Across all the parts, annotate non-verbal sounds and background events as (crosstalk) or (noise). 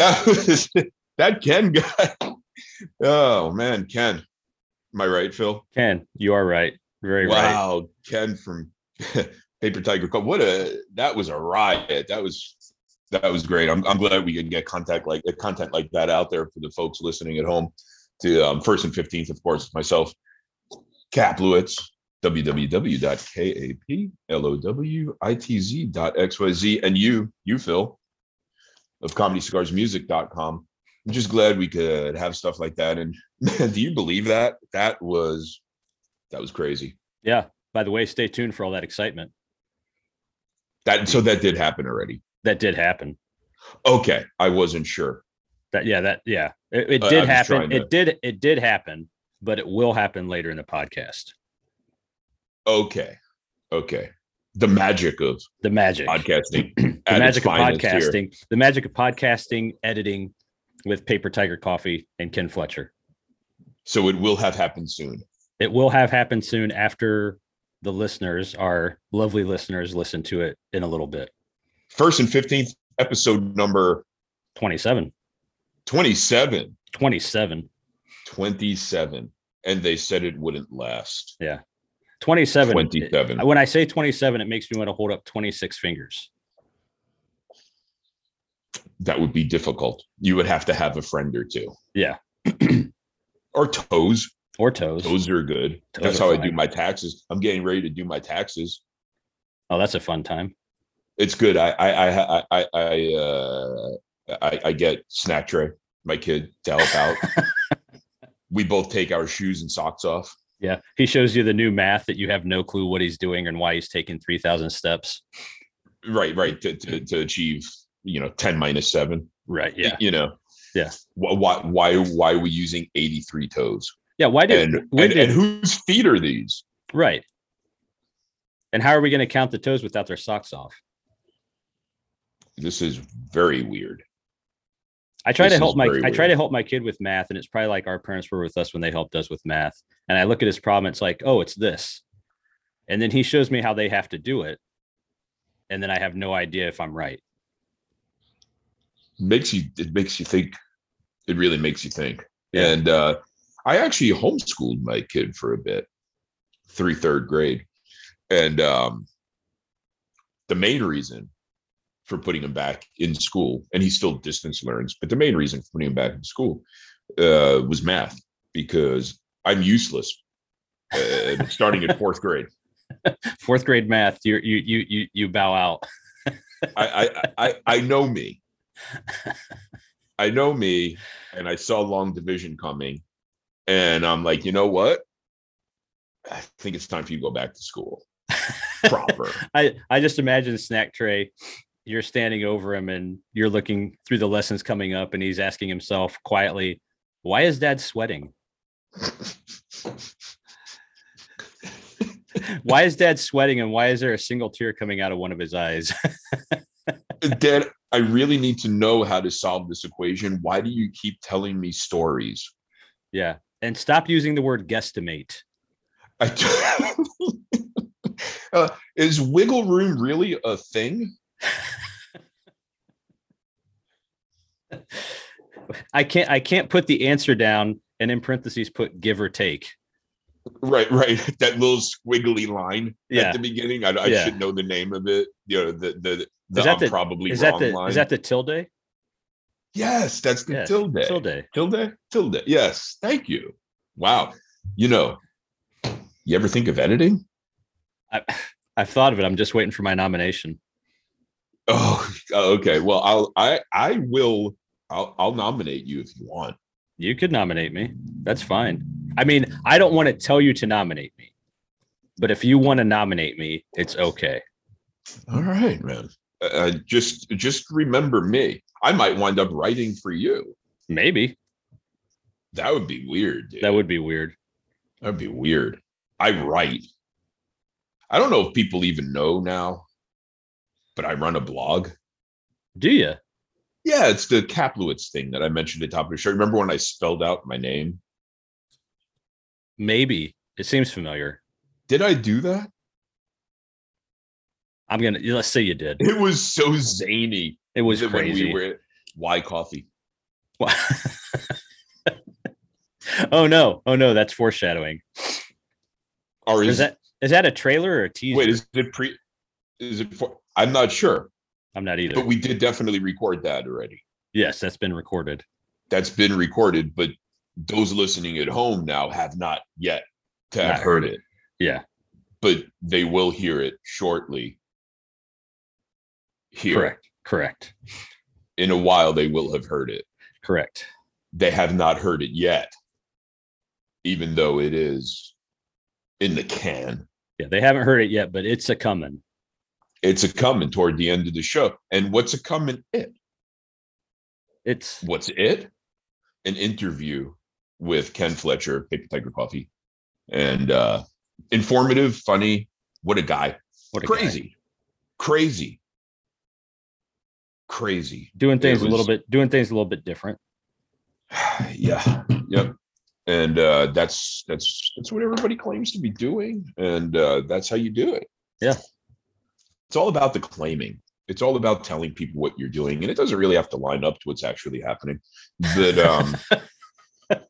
that (laughs) was that Ken guy. Oh man, Ken. Am I right, Phil? Ken, you are right. Very right. wow, Ken from (laughs) Paper Tiger Club. What a that was a riot. That was that was great. I'm, I'm glad we could get contact like content like that out there for the folks listening at home. To um, first and fifteenth, of course, myself, Kaplowitz, www.kaplowitz.xyz, and you, you Phil, of comedycigarsmusic.com. I'm just glad we could have stuff like that. And man, (laughs) do you believe that? That was that was crazy. Yeah. By the way, stay tuned for all that excitement. That so that did happen already. That did happen. Okay, I wasn't sure. That yeah, that yeah, it, it did happen. to- It did it did happen, but it will happen later in the podcast. Okay, okay. The magic of The magic, podcasting. (clears throat) the magic of finest here. podcasting, the magic of podcasting, editing with Paper Tiger Coffee and Ken Fletcher. So it will have happened soon. It will have happened soon after the listeners, our lovely listeners, listen to it in a little bit. First and fifteenth episode number 27. 27. 27. 27. And they said it wouldn't last. 27. 27. When I say 27, it makes me want to hold up 26 fingers. That would be difficult. You would have to have a friend or two. Yeah. (clears throat) Or toes. Or toes. Those are good. Toes That's are how I do my taxes. I'm getting ready to do my taxes. Oh, that's a fun time. It's good. I I I I I uh I, I get snack tray, my kid to help out. (laughs) we both take our shoes and socks off. Yeah. He shows you the new math that you have no clue what he's doing and why he's taking 3,000 steps. Right, right. To to, to achieve, you know, 10 minus seven. Right. Yeah. You know. Yeah. Why why why are we using 83 toes? Yeah. Why did, And and, did and whose feet are these? right. And how are we going to count the toes without their socks off? This is very weird. I try This to help my I try to help my kid with math, and it's probably like our parents were with us when they helped us with math. And I look at his problem, it's like, oh, it's this. And then he shows me how they have to do it. And then I have no idea if I'm right. makes you it makes you think it really makes you think Yeah. and uh i actually homeschooled my kid for a bit through third grade and um the main reason for putting him back in school and he still distance learns but the main reason for putting him back in school uh was math because i'm useless uh, (laughs) starting at fourth grade Fourth grade math, you you you you you bow out. I, I I I know me. (laughs) I know me, and I saw long division coming, and I'm like, you know what? I think it's time for you to go back to school (laughs) proper. I I just imagine snack tray. You're standing over him and you're looking through the lessons coming up, and he's asking himself quietly, "Why is Dad sweating? (laughs) Why is Dad sweating? And why is there a single tear coming out of one of his eyes?" (laughs) Dad, I really need to know how to solve this equation. Why do you keep telling me stories? yeah, and stop using the word guesstimate. I (laughs) uh, is wiggle room really a thing? I can't I can't put the answer down and in parentheses put give or take. Right, right. (laughs) That little squiggly line Yeah. at the beginning. I, I Yeah. should know the name of it. You know, the the, the Is that I'm the- probably Is wrong that the line. is that the tilde? yes, that's the Yes, tilde. Tilde. Tilde. Tilde. Yes. Thank you. Wow. You know, you ever think of editing? I, I've thought of it. I'm just waiting for my nomination. Oh, (laughs) okay. Well, I'll I I will I'll I'll nominate you if you want. You could nominate me. That's fine. I mean, I don't want to tell you to nominate me, but if you want to nominate me, it's okay. All right, man. Uh, just just remember me. I might wind up writing for you. Maybe That would be weird. Dude. that would be weird. That'd be weird. I write. I don't know if people even know now, but I run a blog. Do you? Yeah, it's the Kaplowitz thing that I mentioned at the top of the show. Remember when I spelled out my name? Maybe. It seems familiar. Did I do that? I'm gonna let's say you did. It was so zany. It was crazy. we were Why Coffee. (laughs) Oh no! Oh no! That's foreshadowing. Or Is is, that is that a trailer or a teaser? wait? Is it pre? Is it for? I'm not sure, I'm not either. but we did definitely record that already. yes, that's been recorded. That's been recorded, but those listening at home now have not yet to have Not heard heard it, Yeah, but they will hear it shortly. Here, correct, correct, in a while, they will have heard it. correct. They have not heard it yet, even though it is in the can. Yeah, they haven't heard it yet, but it's a coming. It's a coming toward the end of the show. And what's a coming it? It's What's it? An interview with Ken Fletcher, Paper Tiger Coffee. And uh informative, funny. What a guy. what a guy. Crazy. Crazy. Crazy. doing things a little bit, doing things a little bit different. (sighs) yeah. Yep. And uh that's that's that's what everybody claims to be doing. And uh that's how you do it. Yeah. It's all about the claiming. It's all about telling people what you're doing. And it doesn't really have to line up to what's actually happening. But um (laughs)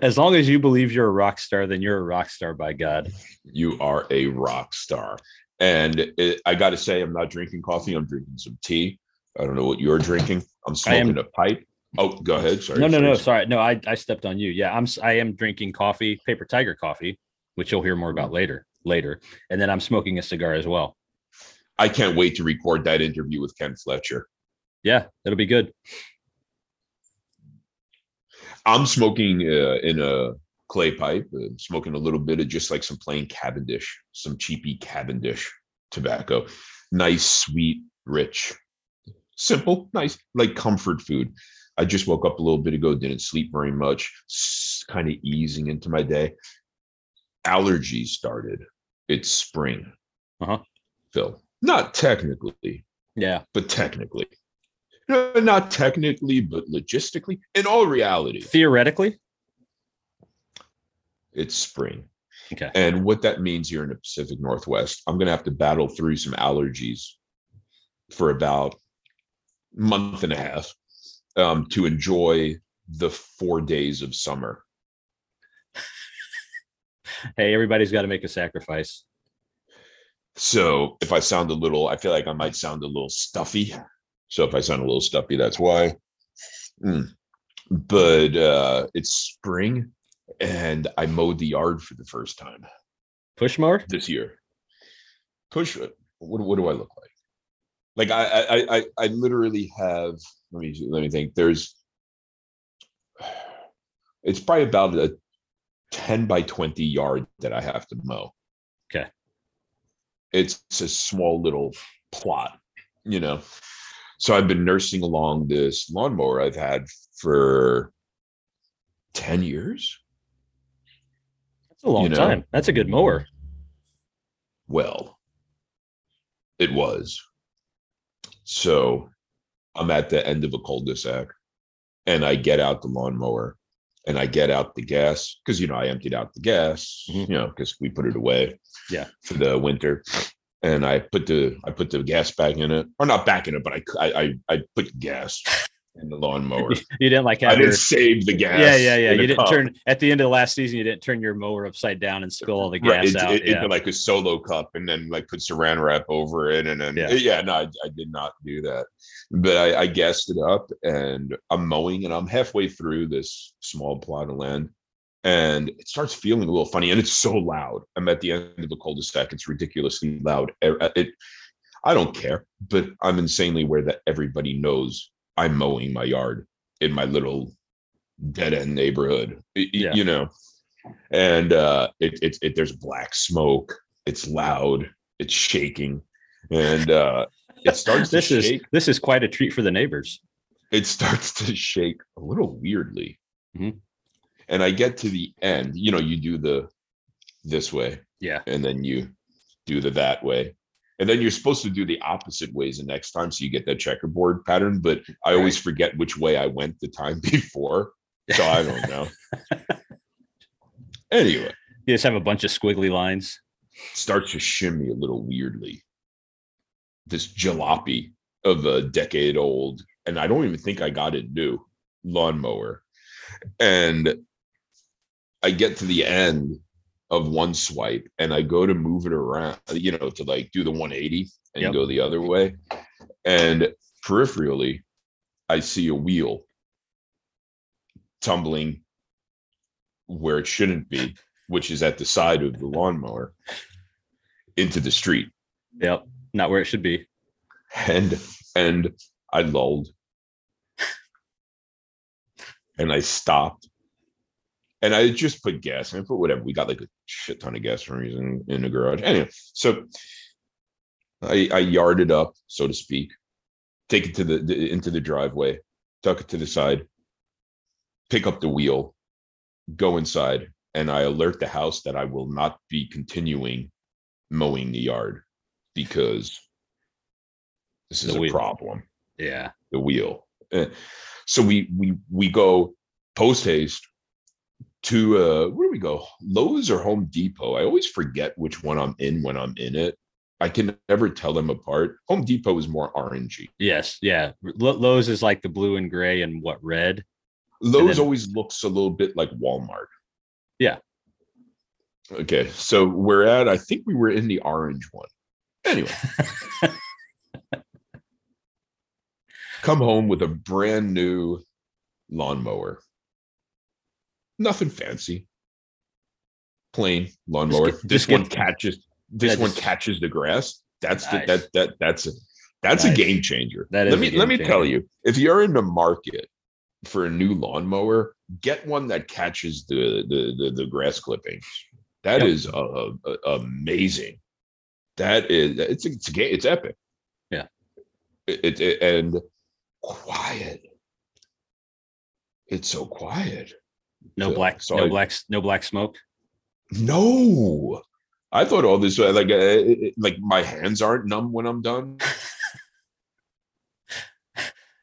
As long as you believe you're a rock star, then you're a rock star by God. you are a rock star. And it, I got to say, I'm not drinking coffee. I'm drinking some tea. I don't know what you're drinking. I'm I am- smoking a pipe. Oh, go ahead. Sorry. No, no, no. sorry. No. I, I stepped on you. Yeah, I'm. I am drinking coffee, Paper Tiger coffee, which you'll hear more Mm. about later. Later, and then I'm smoking a cigar as well. I can't wait to record that interview with Ken Fletcher. Yeah, it'll be good. I'm smoking uh, in a clay pipe, uh, smoking a little bit of just like some plain Cavendish, some cheapy Cavendish tobacco. Nice, sweet, rich, simple, nice, like comfort food. I just woke up a little bit ago, didn't sleep very much, kind of easing into my day. Allergies started. It's spring. Uh-huh. Phil, not technically, Yeah, but technically. No, not technically, but logistically. In all reality, theoretically. it's spring. Okay. And what that means here in the Pacific Northwest, I'm going to have to battle through some allergies for about a month and a half um, to enjoy the four days of summer. (laughs) Hey, everybody's got to make a sacrifice. So if I sound a little, I feel like I might sound a little stuffy. So if I sound a little stuffy, that's why. Mm. But uh, it's spring and I mowed the yard for the first time Push mower. this year. Push. What, what do I look like? Like I, I, I, I literally have. Let me let me think. There's. It's probably about a ten by twenty yard that I have to mow. It's a small little plot, you know. So I've been nursing along this lawnmower I've had for ten years. That's a long You know. time. That's a good mower. Well, it was. So I'm at the end of a cul-de-sac and I get out the lawnmower and I get out the gas because, you know, I emptied out the gas, Mhm. you know, because we put it away Yeah. for the winter. And I put the I put the gas back in it, or not back in it, but I I I, I put gas in the lawnmower. (laughs) You didn't like I your. didn't save the gas. Yeah, yeah, yeah. You didn't cup. turn at the end of the last season. You didn't turn your mower upside down and spill all the gas right, it- out. it- yeah. into like a solo cup and then like put saran wrap over it and then Yeah. yeah, no I, I did not do that but I, I gassed it up and i'm mowing and i'm halfway through this small plot of land and it starts feeling a little funny and it's so loud i'm at the end of the cul-de-sac it's ridiculously loud E- uh, it i don't care but i'm insanely aware that everybody knows i'm mowing my yard in my little dead end neighborhood Yeah. you know and uh it, it, it there's black smoke it's loud it's shaking and uh it starts to (laughs) this is shake this is quite a treat for the neighbors. it starts to shake a little weirdly Mhm. and i get to the end you know you do the this way Yeah. and then you do the that way and then you're supposed to do the opposite ways the next time so you get that checkerboard pattern but i always forget which way i went the time (laughs) before so i don't know (laughs) anyway You just have a bunch of squiggly lines. starts to shimmy a little weirdly. This jalopy of a decade old, and I don't even think I got it new. lawnmower and I get to the end of one swipe and I go to move it around, you know, to like do the 180 and Yep. go the other way. And peripherally, I see a wheel tumbling where it shouldn't be, which is at the side of the lawnmower into the street. Yep. Not where it should be. And and I lulled. And I stopped. And I just put gas in. I put whatever. We got like a shit ton of gas for reason in the garage. Anyway, so I I yard it up, so to speak, take it to the, the into the driveway, tuck it to the side, pick up the wheel, go inside, and I alert the house that I will not be continuing mowing the yard because this is The a wheel. problem Yeah. the wheel. Uh, so we we we go post haste to uh where do we go? Lowe's or Home Depot? I always forget which one I'm in when I'm in it. I can never tell them apart. Home Depot is more orangey. Yes. Yeah. Lo- Lowe's is like the blue and gray and what red. Lowe's then- always looks a little bit like Walmart. Yeah. Okay, so we're at. I think we were in the orange one. Anyway, (laughs) come home with a brand new lawnmower. Nothing fancy. Plain lawnmower. get- this just one get- catches. This one just- catches the grass. That's the, that that that's a that's a game changer. That is let me let game me tell you, if you're in the market for a new lawnmower, get one that catches the the the, the grass clippings. That Yep. is uh, uh, amazing. That is it's it's a ga- it's epic. Yeah. It, it, it- and quiet. It's so quiet. No black. so no I- black. No black smoke. No, I thought all this like uh, it- it- like my hands aren't numb when I'm done. (laughs)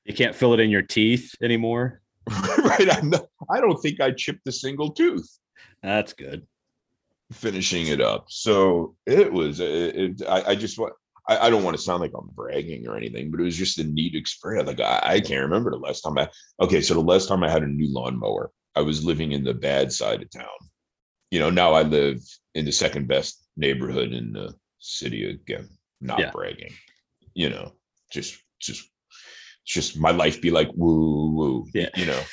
You can't feel it in your teeth anymore. (laughs) right? I'm not, I don't think I chipped a single tooth. That's good. finishing it up. So it was. It, it, I, I just want. I, I don't want to sound like I'm bragging or anything, but it was just a neat experience. Like I, I can't remember the last time I. Okay, so the last time I had a new lawnmower, I was living in the bad side of town. You know, now I live in the second best neighborhood in the city again. Not Yeah. bragging. You know, just just just my life be like woo woo. Yeah. You know. (laughs)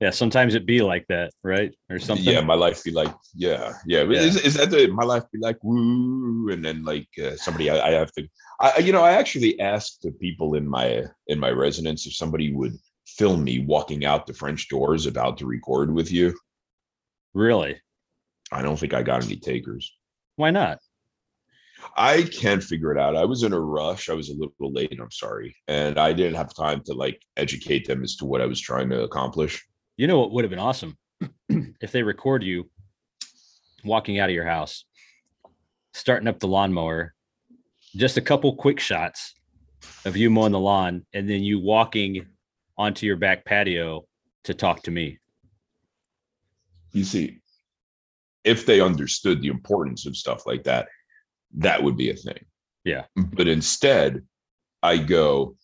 Yeah. Sometimes it be like that, right? Or something. Yeah, my life be like, yeah, yeah. Yeah. Is, is that the my life be like woo? And then like uh, somebody I, I have to, I I- you know, I actually asked the people in my in my residence if somebody would film me walking out the French doors about to record with you. Really? I don't think I got any takers. Why not? I can't figure it out. I was in a rush. I was a little late. I'm sorry, and I didn't have time to like educate them as to what I was trying to accomplish. You know what would have been awesome (clears throat) if they record you walking out of your house, starting up the lawnmower, just a couple quick shots of you mowing the lawn, and then you walking onto your back patio to talk to me. you see, if they understood the importance of stuff like that, that would be a thing. Yeah. But instead, I go,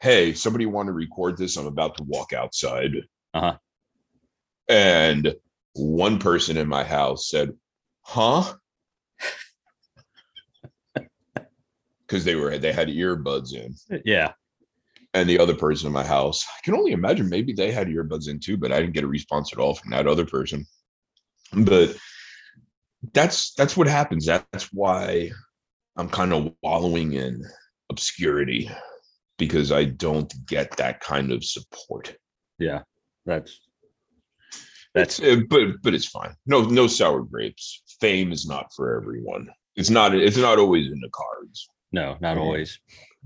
hey, somebody want to record this? I'm about to walk outside. Uh-huh. And one person in my house said, huh? (laughs) Because they were they had earbuds in. Yeah. And the other person in my house, I can only imagine maybe they had earbuds in too, but I didn't get a response at all from that other person. But that's that's what happens. That's why I'm kind of wallowing in obscurity because I don't get that kind of support. Yeah. That's that's Uh, but but it's fine. No no sour grapes. Fame is not for everyone. It's not it's not always in the cards. no, not always.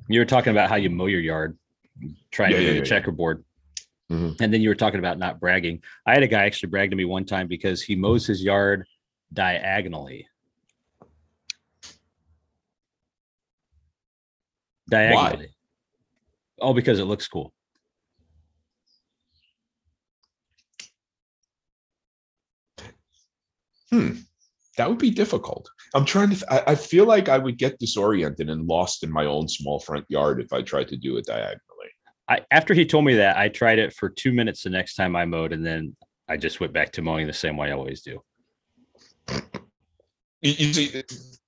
You were talking about how you mow your yard, trying Yeah, to do yeah, the checkerboard. Mhm. And then you were talking about not bragging. I had a guy actually brag to me one time because he mows his yard diagonally. Diagonally. Oh, because it looks cool. Hmm. That would be difficult. I'm trying to. I, I feel like I would get disoriented and lost in my own small front yard if I tried to do it diagonally. I after he told me that, I tried it for two minutes the next time I mowed, and then I just went back to mowing the same way I always do. You, see,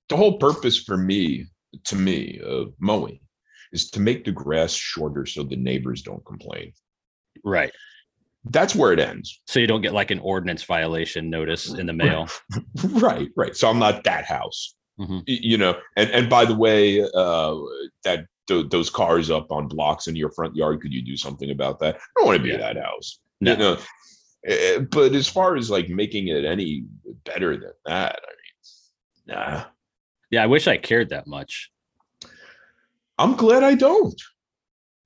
the whole purpose for me, to me, of mowing is to make the grass shorter so the neighbors don't complain. Right. That's where it ends. So you don't get like an ordinance violation notice in the mail. (laughs) Right, right. So I'm not that house. Mhm. You know, and and by the way, uh that th- those cars up on blocks in your front yard, could you do something about that? I don't want to be Yeah. that house. No. You know, Eh, but as far as like making it any better than that, I mean, nah. Yeah, I wish I cared that much. I'm glad I don't.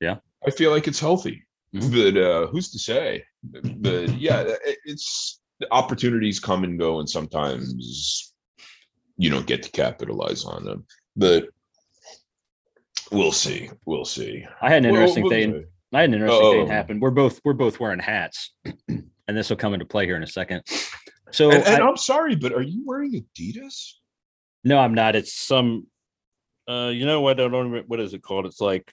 Yeah. I feel like it's healthy. Mhm. But uh who's to say? But yeah, it's the opportunities come and go, and sometimes you don't get to capitalize on them. But we'll see. We'll see. I had an interesting we'll thing. see. I had an interesting Oh. thing happen. We're both we're both wearing hats, (clears throat) and this will come into play here in a second. So And, and I- I'm sorry, but are you wearing Adidas? no, I'm not. It's some. Uh, you know what? I don't. remember- What is it called? It's like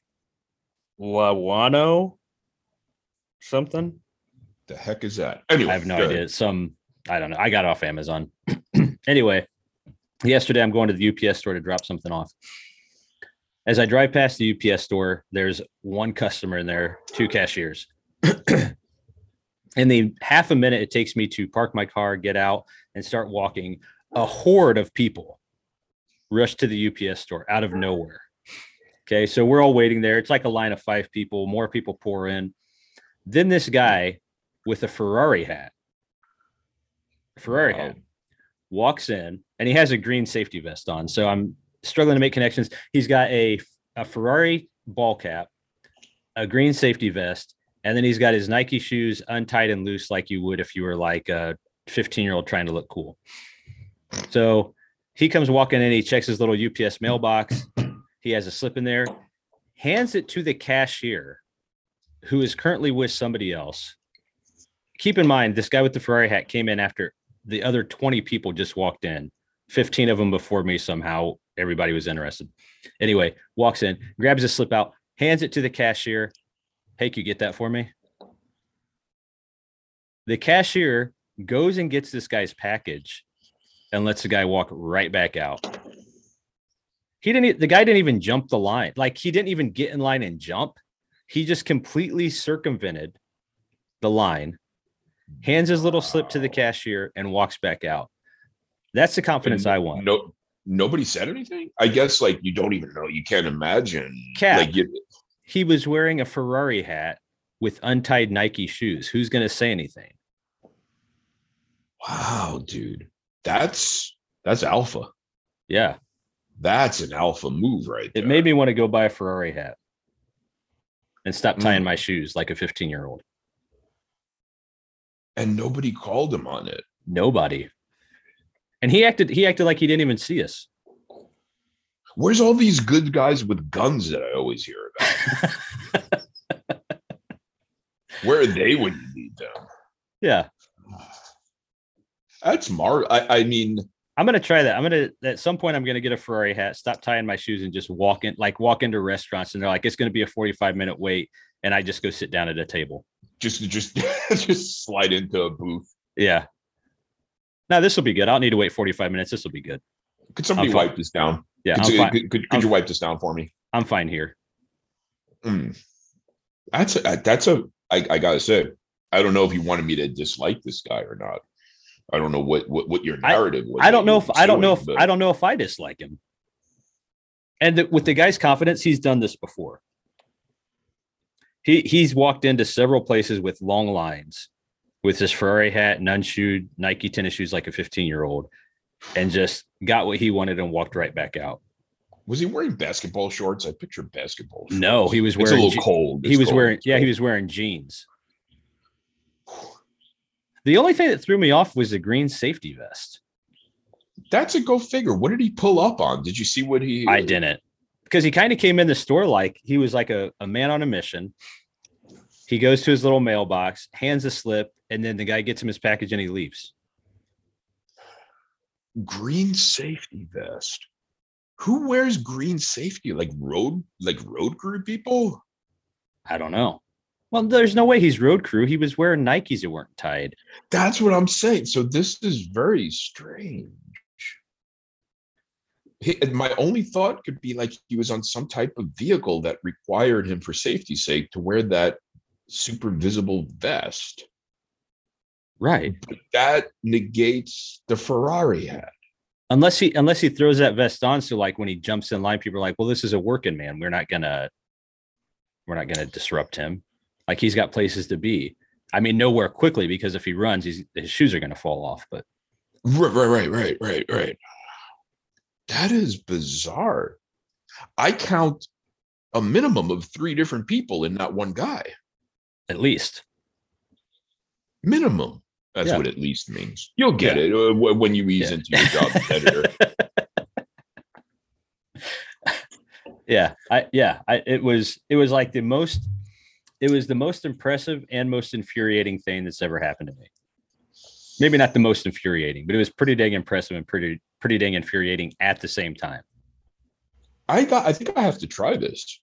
Lawano, something. The heck is that? Anyway, I have no idea. Some I don't know. I got it off Amazon. (clears throat) anyway, yesterday I'm going to the UPS store to drop something off. As I drive past the UPS store, there's one customer in there, two cashiers. (clears throat) in the half a minute it takes me to park my car, get out, and start walking, a horde of people rush to the UPS store out of nowhere. Okay, so we're all waiting there. It's like a line of five people, more people pour in. Then this guy with a Ferrari hat, Ferrari Wow. hat, walks in and he has a green safety vest on. So I'm struggling to make connections. He's got a, a Ferrari ball cap, a green safety vest, and then he's got his Nike shoes untied and loose like you would if you were like a 15 year old trying to look cool. So he comes walking in, he checks his little UPS mailbox. He has a slip in there, hands it to the cashier who is currently with somebody else. Keep in mind, this guy with the Ferrari hat came in after the other 20 people just walked in, 15 of them before me somehow. Everybody was interested. Anyway, walks in, grabs a slip out, hands it to the cashier. Hey, can you get that for me? The cashier goes and gets this guy's package and lets the guy walk right back out. He didn't, the guy didn't even jump the line. Like he didn't even get in line and jump. He just completely circumvented the line, hands his little slip to the cashier, and walks back out. That's the confidence And I want. No, nobody said anything. I guess like you don't even know. You can't imagine. Kap. Like you, He was wearing a Ferrari hat with untied Nike shoes. Who's going to say anything? wow, dude, that's that's alpha. Yeah. That's an alpha move right there. It made me want to go buy a Ferrari hat and stop tying Mm. my shoes like a 15 year old. and nobody called him on it. Nobody. And he acted he acted like he didn't even see us. Where's all these good guys with guns that I always hear about? (laughs) Where are they when you need them? yeah. That's mar. I, I mean, I'm gonna try that. I'm gonna at some point I'm gonna get a Ferrari hat, stop tying my shoes, and just walk in like walk into restaurants and they're like, it's gonna be a 45 minute wait. And I just go sit down at a table. just just (laughs) just slide into a booth. Yeah. Now this will be good. I don't need to wait 45 minutes. This will be good. Could somebody wipe this down? Yeah, could, you- could, could, could you wipe this down for me? I'm fine here. Mm. That's a, that's a. I, I gotta say, I don't know if you wanted me to dislike this guy or not. I don't know what what, what your I- narrative was. I don't know if I don't know if pursuing, I don't know if I dislike him. And the, with the guy's confidence, he's done this before. He he's walked into several places with long lines, with his Ferrari hat and unshoed Nike tennis shoes like a 15 year old, and just got what he wanted and walked right back out. Was he wearing basketball shorts? I picture basketball. Shorts. No, he was It's a wearing little je- cold. he was cold. wearing yeah he was wearing jeans. The only thing that threw me off was the green safety vest. That's a go figure. What did he pull up on? Did you see what he? I didn't because he kind of came in the store like he was like a, a man on a mission. He goes to his little mailbox, hands a slip, and then the guy gets him his package and he leaves. Green safety vest. Who wears green safety? Like road, like road crew people. I don't know. Well, there's no way he's road crew. He was wearing Nikes that weren't tied. That's what I'm saying. So this is very strange. He, my only thought could be like he was on some type of vehicle that required him, for safety's sake, to wear that super visible vest. Right. But that negates the Ferrari hat. Unless he unless he throws that vest on, so like when he jumps in line, people are like, "Well, this is a working man. We're not gonna, we're not gonna disrupt him. Like he's got places to be. I mean, nowhere quickly because if he runs, he's, his shoes are gonna fall off. But Right, right, right, right, right, right. That is bizarre. I count a minimum of three different people in that one guy. at least, Minimum. That's Yeah. what at least means. You'll get Yeah. it uh, when you ease Yeah. into your job editor. (laughs) yeah, I yeah, I it was it was like the most, it was the most impressive and most infuriating thing that's ever happened to me. Maybe not the most infuriating, but it was pretty dang impressive and pretty pretty dang infuriating at the same time. I got. I think I have to try this.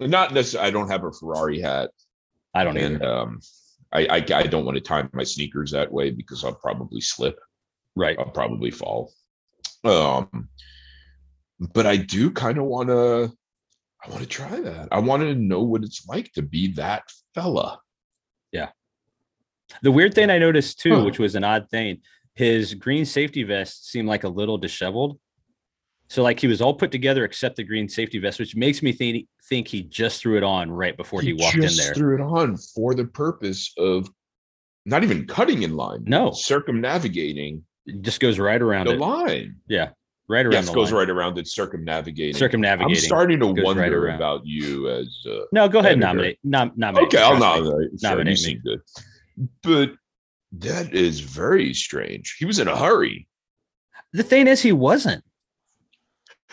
Not necessarily. I don't have a Ferrari hat, I don't and know. um, I, I I don't want to tie my sneakers that way because I'll probably slip. Right. I'll probably fall. Um, but I do kind of want to. I want to try that. I want to know what it's like to be that fella. Yeah. The weird thing I noticed too, Huh. which was an odd thing, his green safety vest seemed like a little disheveled. So like he was all put together except the green safety vest, which makes me think think he just threw it on right before he, walked in there. Threw it on for the purpose of not even cutting in line. No. circumnavigating It just goes right around the it. line. Yeah, right around Yes, goes line. right around it, circumnavigating. Circumnavigating. I'm starting to goes right wonder about you as. Uh, No, go ahead and nominate. Nom- nominate. okay, I'll nominate. Sure, Nominate me. good, but that is very strange. He was in a hurry. The thing is, he wasn't.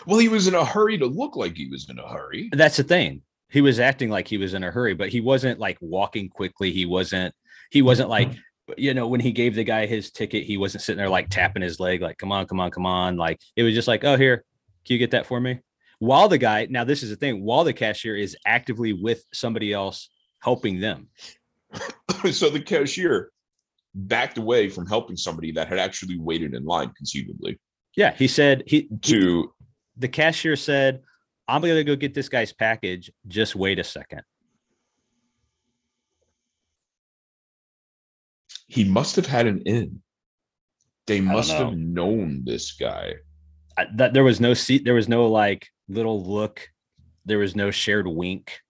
Well, he was in a hurry to look like he was in a hurry. That's the thing. He was acting like he was in a hurry, but he wasn't like walking quickly. He wasn't. He wasn't like you know when he gave the guy his ticket. He wasn't sitting there like tapping his leg, like "Come on, come on, come on!" Like it was just like, "Oh, here, can you get that for me?" While the guy now, this is the thing. While the cashier is actively with somebody else helping them. (coughs) so the cashier backed away from helping somebody that had actually waited in line, conceivably, Yeah, he said he, to the cashier said, "I'm gonna go get this guy's package. Just wait a second. he must have had an in. They must have known this guy. I, that there was no seat. There was no like little look. There was no shared wink.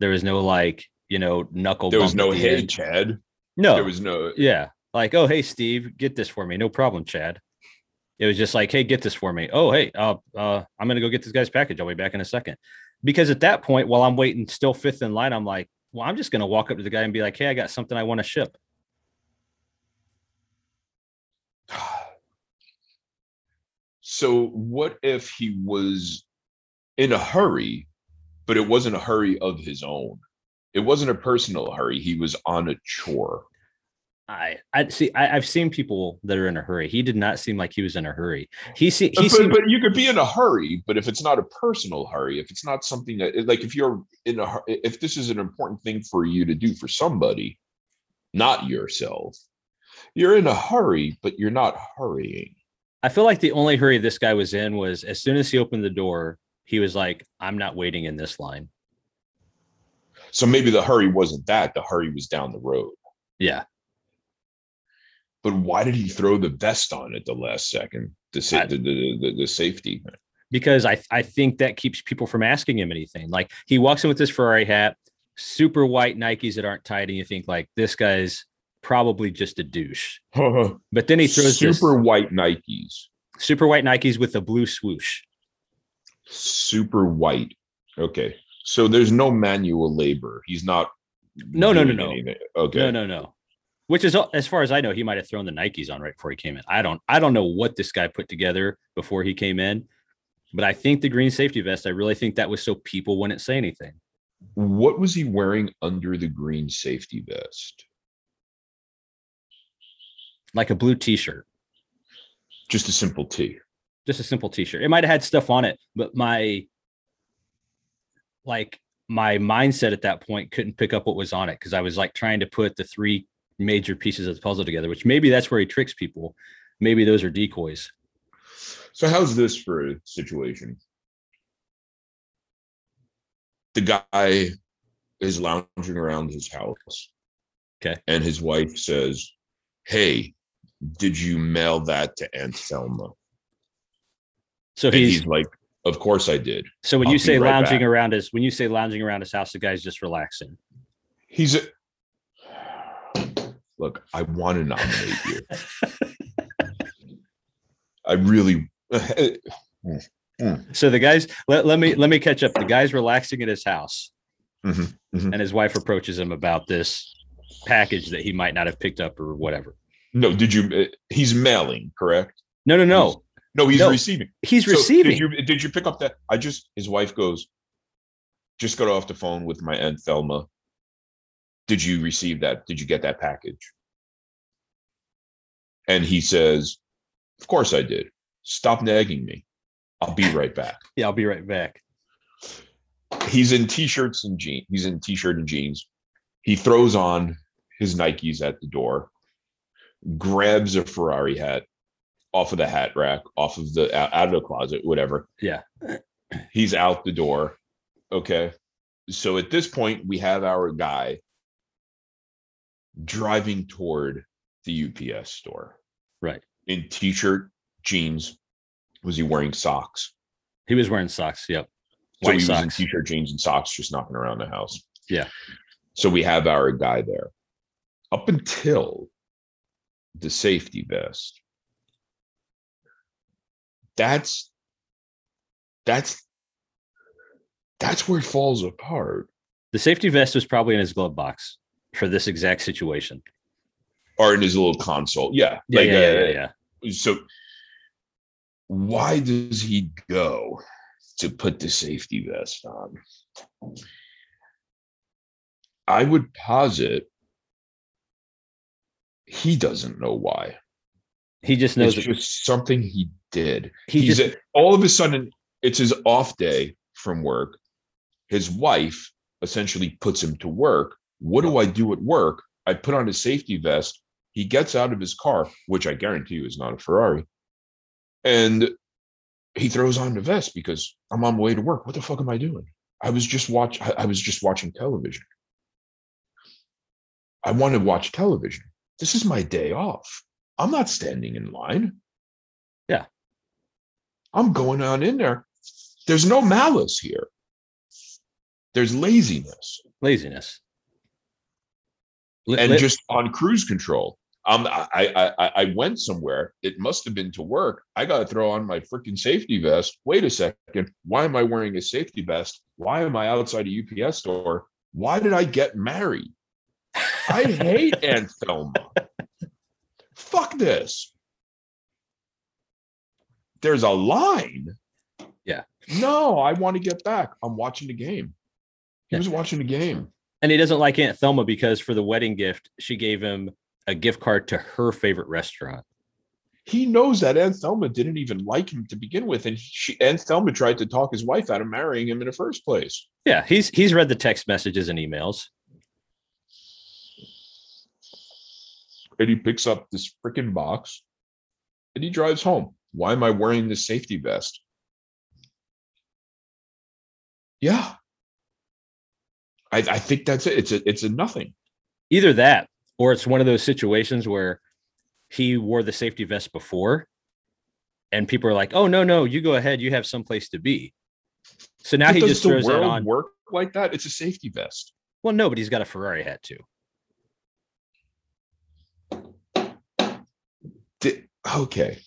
There was no like you know knuckle. There was no hey end. Chad. No, There was no yeah, like oh hey Steve, get this for me. No problem, Chad. It was just like hey, get this for me. Oh hey, uh, uh, I'm gonna go get this guy's package. I'll be back in a second. Because at that point, while I'm waiting, still fifth in line, I'm like, well, I'm just gonna walk up to the guy and be like, hey, I got something I want to ship. So what if he was in a hurry, but it wasn't a hurry of his own? It wasn't a personal hurry. He was on a chore. I I see. I, I've seen people that are in a hurry. He did not seem like he was in a hurry. He see, he but, seemed but you could be in a hurry, but if it's not a personal hurry, if it's not something that like if you're in a if this is an important thing for you to do for somebody, not yourself, you're in a hurry, but you're not hurrying. I feel like the only hurry this guy was in was as soon as he opened the door, he was like, I'm not waiting in this line. So maybe the hurry wasn't that. The hurry was down the road. Yeah. But why did he throw the vest on at the last second? The I- the, the, the, the safety. Because I, I think that keeps people from asking him anything. Like he walks in with this Ferrari hat, super white Nikes that aren't tight, and you think like this guy's probably just a douche. (laughs) But then he throws super this white Nikes. super white Nikes with a blue swoosh. Super white. Okay. So there's no manual labor. He's not. No, no, no, no. anything. Okay. No, no, no. Which is as far as I know, he might have thrown the Nikes on right before he came in. I don't I don't know what this guy put together before he came in, but I think the green safety vest, I really think that was so people wouldn't say anything. What was he wearing under the green safety vest? Like a blue t-shirt, Just a simple tee. just a simple t-shirt. It might have had stuff on it, but my like my mindset at that point couldn't pick up what was on it because I was like trying to put the three major pieces of the puzzle together, which maybe that's where he tricks people. Maybe those are decoys. So how's this for a situation? The guy is lounging around his house. Okay. And his wife says, Hey, did you mail that to Aunt Thelma? So he's he's like, Of course I did. so when I'll you say right lounging back. around his when you say lounging around his house, the guy's just relaxing. He's a look, I want to nominate you. (laughs) I really So the guys let, let me let me catch up. The guy's relaxing at his house, Mhm, mhm. and his wife approaches him about this package that he might not have picked up or whatever. no, did you uh, he's mailing, correct? No, no, no. No, he's No. receiving. He's So, receiving. Did you did you pick up that? I just his wife goes, just got off the phone with my aunt Thelma. Did you receive that? Did you get that package? And he says, Of course I did. Stop nagging me. I'll be right back. (laughs) yeah, I'll be right back. He's in t-shirts and jeans. He's in t-shirt and jeans. He throws on his Nikes at the door, grabs a Ferrari hat off of the hat rack, off of the out out of the closet, whatever. Yeah. He's out the door. Okay. So at this point, we have our guy driving toward the UPS store. Right. In t-shirt, jeans. Was he wearing socks? He was wearing socks. Yep. So White he was in t-shirt, jeans, and socks, just knocking around the house. Yeah. So we have our guy there. Up until the safety vest. That's that's that's where it falls apart. The safety vest was probably in his glove box for this exact situation. Or in his little console. Yeah. Yeah, like, yeah, yeah, uh, yeah, yeah. So why does he go to put the safety vest on? I would posit he doesn't know why. He just knows It's just something he did. he He's just a- all of a sudden it's his off day from work. His wife essentially puts him to work. What do I do at work? I put on his safety vest. He gets out of his car, which I guarantee you is not a Ferrari, and he throws on the vest because I'm on my way to work. What the fuck am I doing? I was just watch. I I was just watching television. I want to watch television. This is my day off. I'm not standing in line. Yeah. I'm going on in there. There's no malice here. There's laziness laziness. And li- just on cruise control. Um, I, I I I went somewhere. It must have been to work. I got to throw on my freaking safety vest. Wait a second. Why am I wearing a safety vest? Why am I outside a UPS store? Why did I get married? I hate (laughs) Aunt Thelma. Fuck this. There's a line. Yeah. No, I want to get back. I'm watching the game. He was watching the game. And he doesn't like Aunt Thelma because for the wedding gift, she gave him a gift card to her favorite restaurant. He knows that Aunt Thelma didn't even like him to begin with, and she Aunt Thelma tried to talk his wife out of marrying him in the first place. Yeah, he's he's read the text messages and emails. And he picks up this freaking box and he drives home. Why am I wearing this safety vest? Yeah. I, I think that's it. It's a it's a nothing. Either that, or it's one of those situations where he wore the safety vest before, and people are like, "Oh no, no, you go ahead. You have someplace to be." So now But he just the throws that on. work like that? It's a safety vest. Well, no, but he's got a Ferrari hat too. Di- okay.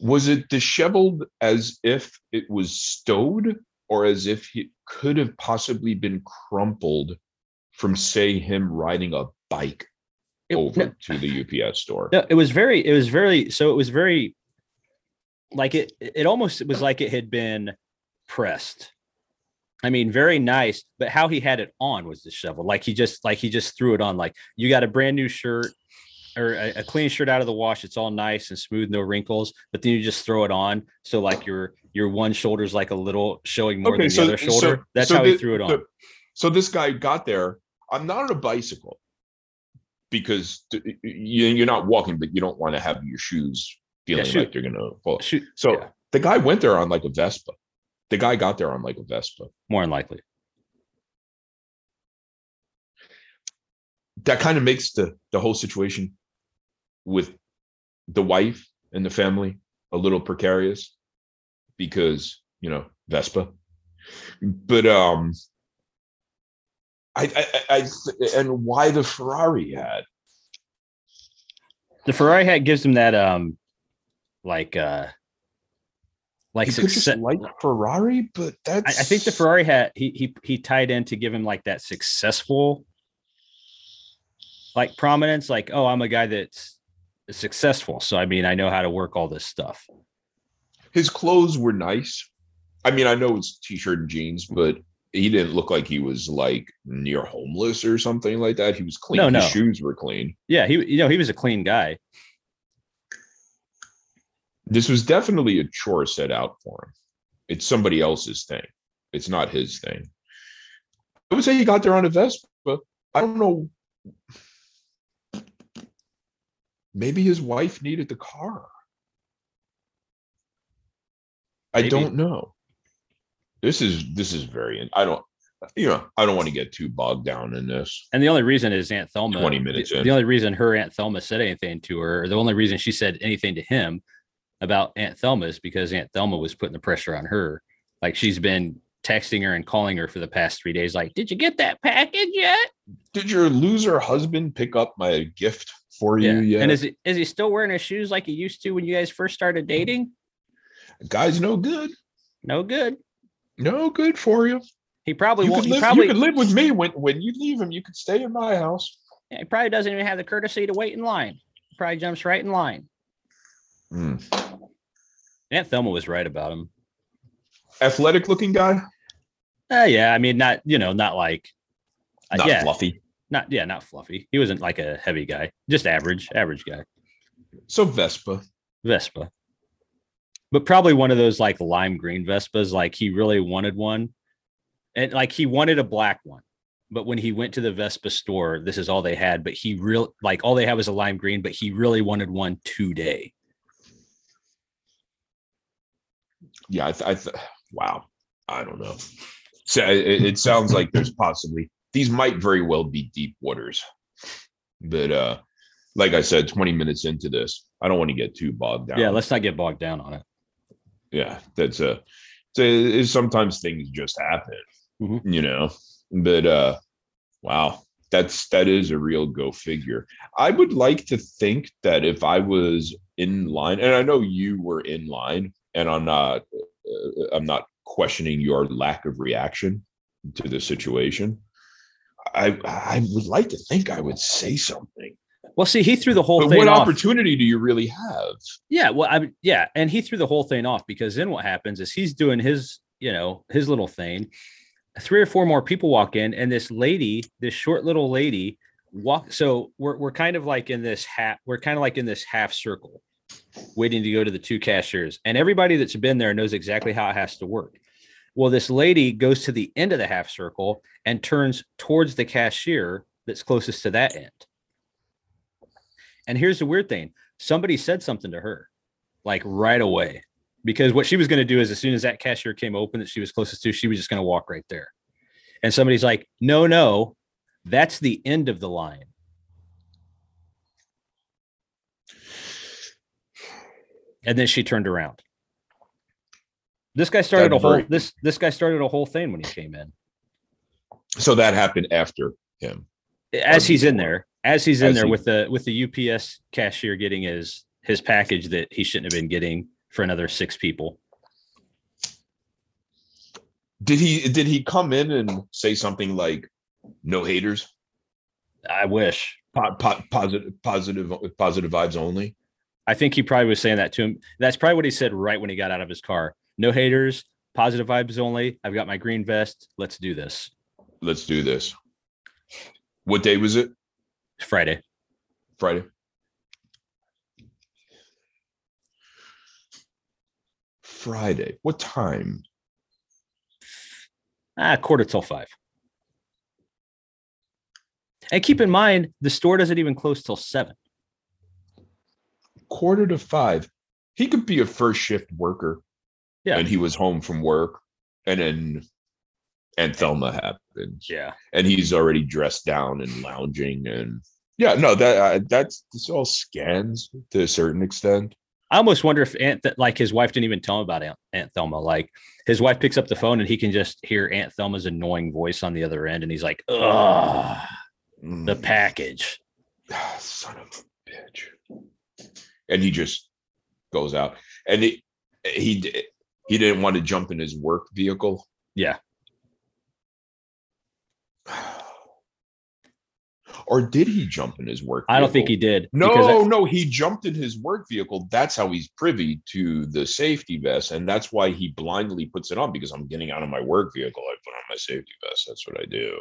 Was it disheveled as if it was stowed or as if it could have possibly been crumpled from, say, him riding a bike It- over no, to the UPS store? no, it was very, it was very. So it was very, like it. It almost was like it had been pressed. I mean, very nice, but how he had it on was disheveled. Like he just, like he just threw it on. Like you got a brand new shirt or a, a clean shirt out of the wash. It's all nice and smooth, no wrinkles. But then you just throw it on, so like your your one shoulder's like a little showing more Okay, than so- the other so- shoulder. That's so how he threw it on. the- So this guy got there. I'm not on a bicycle because t- y- y- you're not walking, but you don't want to have your shoes feeling shoot. like they're gonna fall. Shoot, So yeah. the guy went there on like a Vespa. The guy got there on like a Vespa. more than likely. That kind of makes the the whole situation with the wife and the family a little precarious because you know Vespa. But um, I I, I, I and why the Ferrari hat? The Ferrari hat gives him that um like uh like he success. like Ferrari, but I, that's I think the Ferrari hat he he he tied in to give him like that successful like prominence, like, oh, I'm a guy that's successful. So I mean I know how to work all this stuff. his clothes were nice. I mean, I know it's t-shirt and jeans, but he didn't look like he was like near homeless or something like that. He was clean. No, His no. shoes were clean. Yeah, he you know, he was a clean guy. This was definitely a chore set out for him. It's somebody else's thing. It's not his thing. I would say he got there on a Vespa. I don't know. Maybe his wife needed the car. I don't know. This is this is very. I don't. You know, I don't want to get too bogged down in this. And the only reason is Aunt Thelma. 20 minutes the, the only reason her Aunt Thelma said anything to her, or the only reason she said anything to him about Aunt Thelma is because Aunt Thelma was putting the pressure on her. Like she's been texting her and calling her for the past three days. Like, did you get that package yet? Did your loser husband pick up my gift for you yet? And is he is he still wearing his shoes like he used to when you guys first started dating? Guy's no good. No good. No good for you. He probably You won't. He live, probably you could live with me when when you leave him. You could stay in my house. he probably doesn't even have the courtesy to wait in line. He probably jumps right in line. Hmm. Aunt Thelma was right about him. Athletic looking guy, Uh, yeah, I mean, not you know, not like, uh, not yeah, fluffy. Not yeah, not fluffy. He wasn't like a heavy guy, just average, average guy. So Vespa. Vespa, but probably one of those like lime green Vespas. Like he really wanted one, and like he wanted a black one. But when he went to the Vespa store, this is all they had. But he real like all they had was a lime green, but he really wanted one today. Yeah, I, th- I th- wow. I don't know. So it, it sounds like there's possibly these might very well be deep waters, but uh, like I said, 20 minutes into this, I don't want to get too bogged down. Yeah, let's not get bogged down on it. yeah that's a so sometimes things just happen Mhm. you know but uh wow that's that is a real go figure i would like to think that if i was in line and i know you were in line and i'm not uh, i'm not questioning your lack of reaction to the situation i i would like to think i would say something Well, see, he threw the whole but thing what off. opportunity do you really have Yeah, well, I yeah, and he threw the whole thing off because then what happens is he's doing his, you know, his little thing. Three or four more people walk in, and this lady, this short little lady, walk. So we're we're kind of like in this half, we're kind of like in this half circle, waiting to go to the two cashiers, and everybody that's been there knows exactly how it has to work. Well, this lady goes to the end of the half circle and turns towards the cashier that's closest to that end. And here's the weird thing somebody said something to her like right away because what she was going to do is as soon as that cashier came open that she was closest to, she was just going to walk right there. And somebody's like, no, no, that's the end of the line. And then she turned around. This guy started a whole this this guy started a whole thing when he came in. so that happened after him As he's in there, as he's in As there he- with the with the UPS cashier getting his his package that he shouldn't have been getting for another six people. Did he did he come in and say something like no haters? I wish. Po- po- positive positive positive vibes only. I think he probably was saying that to him. That's probably what he said right when he got out of his car. No haters, positive vibes only. I've got my green vest. Let's do this. Let's do this. What day was it? Friday. Friday. Friday. What time? Ah, quarter till five. And keep in mind, the store doesn't even close till seven. Quarter to five. He could be a first shift worker. Yeah. And he was home from work. And then and Thelma happens. Yeah. And he's already dressed down and lounging. And yeah, no, that uh, that's this all scans to a certain extent. I almost wonder if Aunt Th- like his wife didn't even tell him about Aunt, Aunt Thelma. Like his wife picks up the phone and he can just hear Aunt Thelma's annoying voice on the other end, and he's like, "Ugh, the Mm. package." Ah, (sighs) son of a bitch. And he just goes out. And he he he didn't want to jump in his work vehicle. Yeah. (sighs) Or did he jump in his work? Vehicle? I don't think he did. No, I- no, he jumped in his work vehicle. That's how he's privy to the safety vest, and that's why he blindly puts it on because I'm getting out of my work vehicle. I put on my safety vest. That's what I do.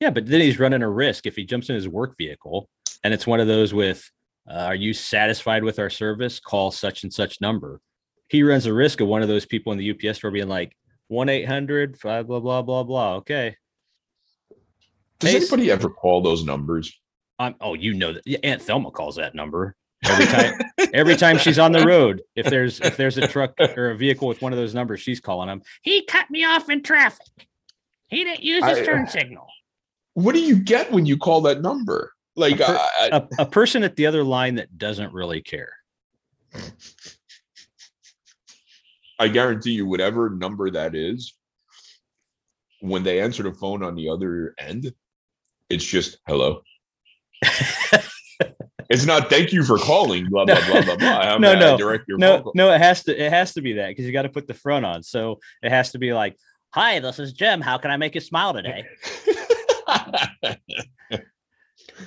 yeah, but then he's running a risk if he jumps in his work vehicle, and it's one of those with, uh, "Are you satisfied with our service? Call such and such number." He runs a risk of one of those people in the UPS store being like, "One 800 blah blah blah blah blah." Okay, Does Hey, anybody ever call those numbers? I'm. Oh, you know that Aunt Thelma calls that number every time. every time she's on the (laughs) road, if there's if there's a truck or a vehicle with one of those numbers, she's calling them. He cut me off in traffic. He didn't use his I- turn signal. What do you get when you call that number? Like, A per- I, I- A, a person at the other line that doesn't really care. I guarantee you, whatever number that is, when they answer the phone on the other end, it's just hello. (laughs) it's not thank you for calling. Blah blah blah blah blah. How No, no, direct your No, call? no, it has to it has to be that because you got to put the front on. So it has to be like, "Hi, this is Jim. How can I make you smile today?" (laughs)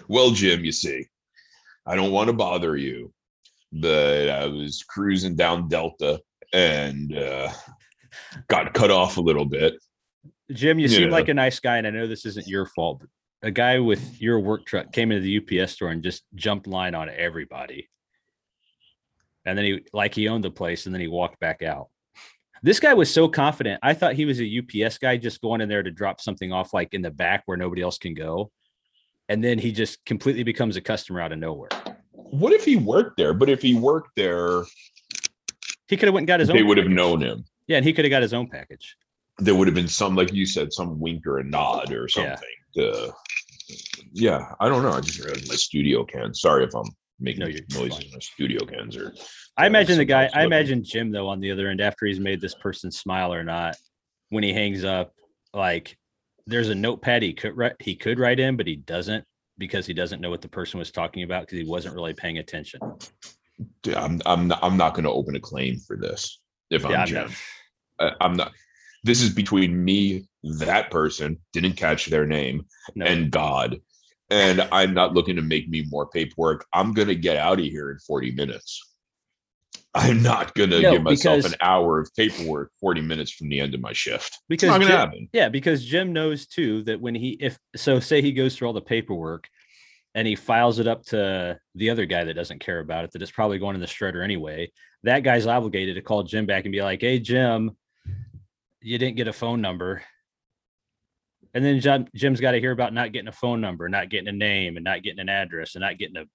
well, Jim, you see, I don't want to bother you, but I was cruising down Delta and uh, got cut off a little bit. Jim, you seem like a nice guy, and I know this isn't your fault. But a guy with your work truck came into the UPS store and just jumped line on everybody. And then he like he owned the place, and then he walked back out. This guy was so confident. I thought he was a UPS guy just going in there to drop something off like in the back where nobody else can go. And then he just completely becomes a customer out of nowhere. What if he worked there? But if he worked there, He could have went and got his own. they would have known him. Yeah, and he could have got his own package. There would have been some, like you said, some wink or a nod or Yeah. something. To, yeah, I don't know. I just realized my studio can. Sorry if I'm making No, noises. fine. My studio cans are. I imagine the guy, I imagine Jim though on the other end after he's made this person smile or not, when he hangs up, like there's a notepad he could write he could write in, but he doesn't because he doesn't know what the person was talking about because he wasn't really paying attention. Dude, I'm I'm not, I'm not going to open a claim for this if I'm Yeah, I'm Jim. not- I, I'm not. This is between me, that person didn't catch their name, no. and God. And I'm not looking to make me more paperwork. I'm gonna get out of here in 40 minutes. I'm not gonna No, give myself because- an hour of paperwork 40 minutes from the end of my shift. Because Jim- happen. Yeah, because Jim knows too that when he if so say he goes through all the paperwork and he files it up to the other guy that doesn't care about it, that it's probably going in the shredder anyway. That guy's obligated to call Jim back and be like, "Hey, Jim, you didn't get a phone number." And then Jim, Jim's got to hear about not getting a phone number, not getting a name, and not getting an address, and not getting a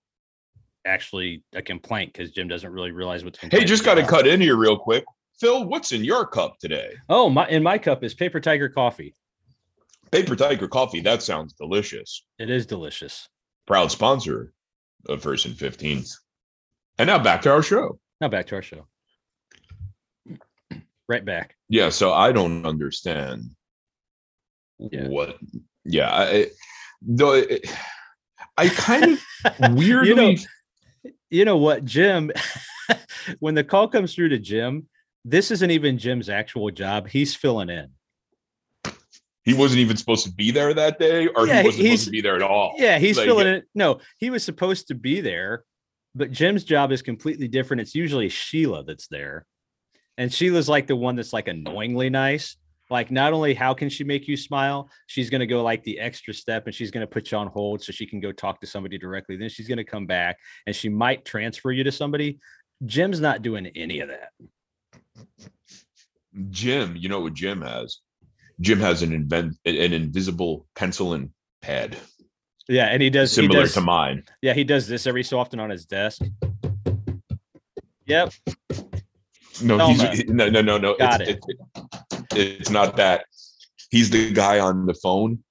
actually a complaint because Jim doesn't really realize what's. Hey, just got to cut in here real quick. Phil, what's in your cup today? Oh, my in my cup is Paper Tiger coffee. Paper Tiger coffee. That sounds delicious. It is delicious. Proud sponsor of First and 15th. And now back to our show. Now back to our show. Right back. Yeah, so I don't understand Yeah. what. Yeah, I, though it, I kind of (laughs) weirdly. You know, you know what, Jim? (laughs) when the call comes through to Jim, this isn't even Jim's actual job. He's filling in. He wasn't even supposed to be there that day, or Yeah, he wasn't supposed to be there at all. Yeah, he's Like, filling in. No, he was supposed to be there, but Jim's job is completely different. It's usually Sheila that's there. And Sheila's like the one that's like annoyingly nice. Like, not only how can she make you smile, she's going to go like the extra step and she's going to put you on hold so she can go talk to somebody directly. Then she's going to come back and she might transfer you to somebody. Jim's not doing any of that. Jim, you know what Jim has? Jim has an invent an invisible pencil and pad. Yeah, and he does he similar does, to mine. Yeah, he does this every so often on his desk. Yep. No, No, he's no, no, no, no. Got it's, it- it's not that. He's the guy on the phone.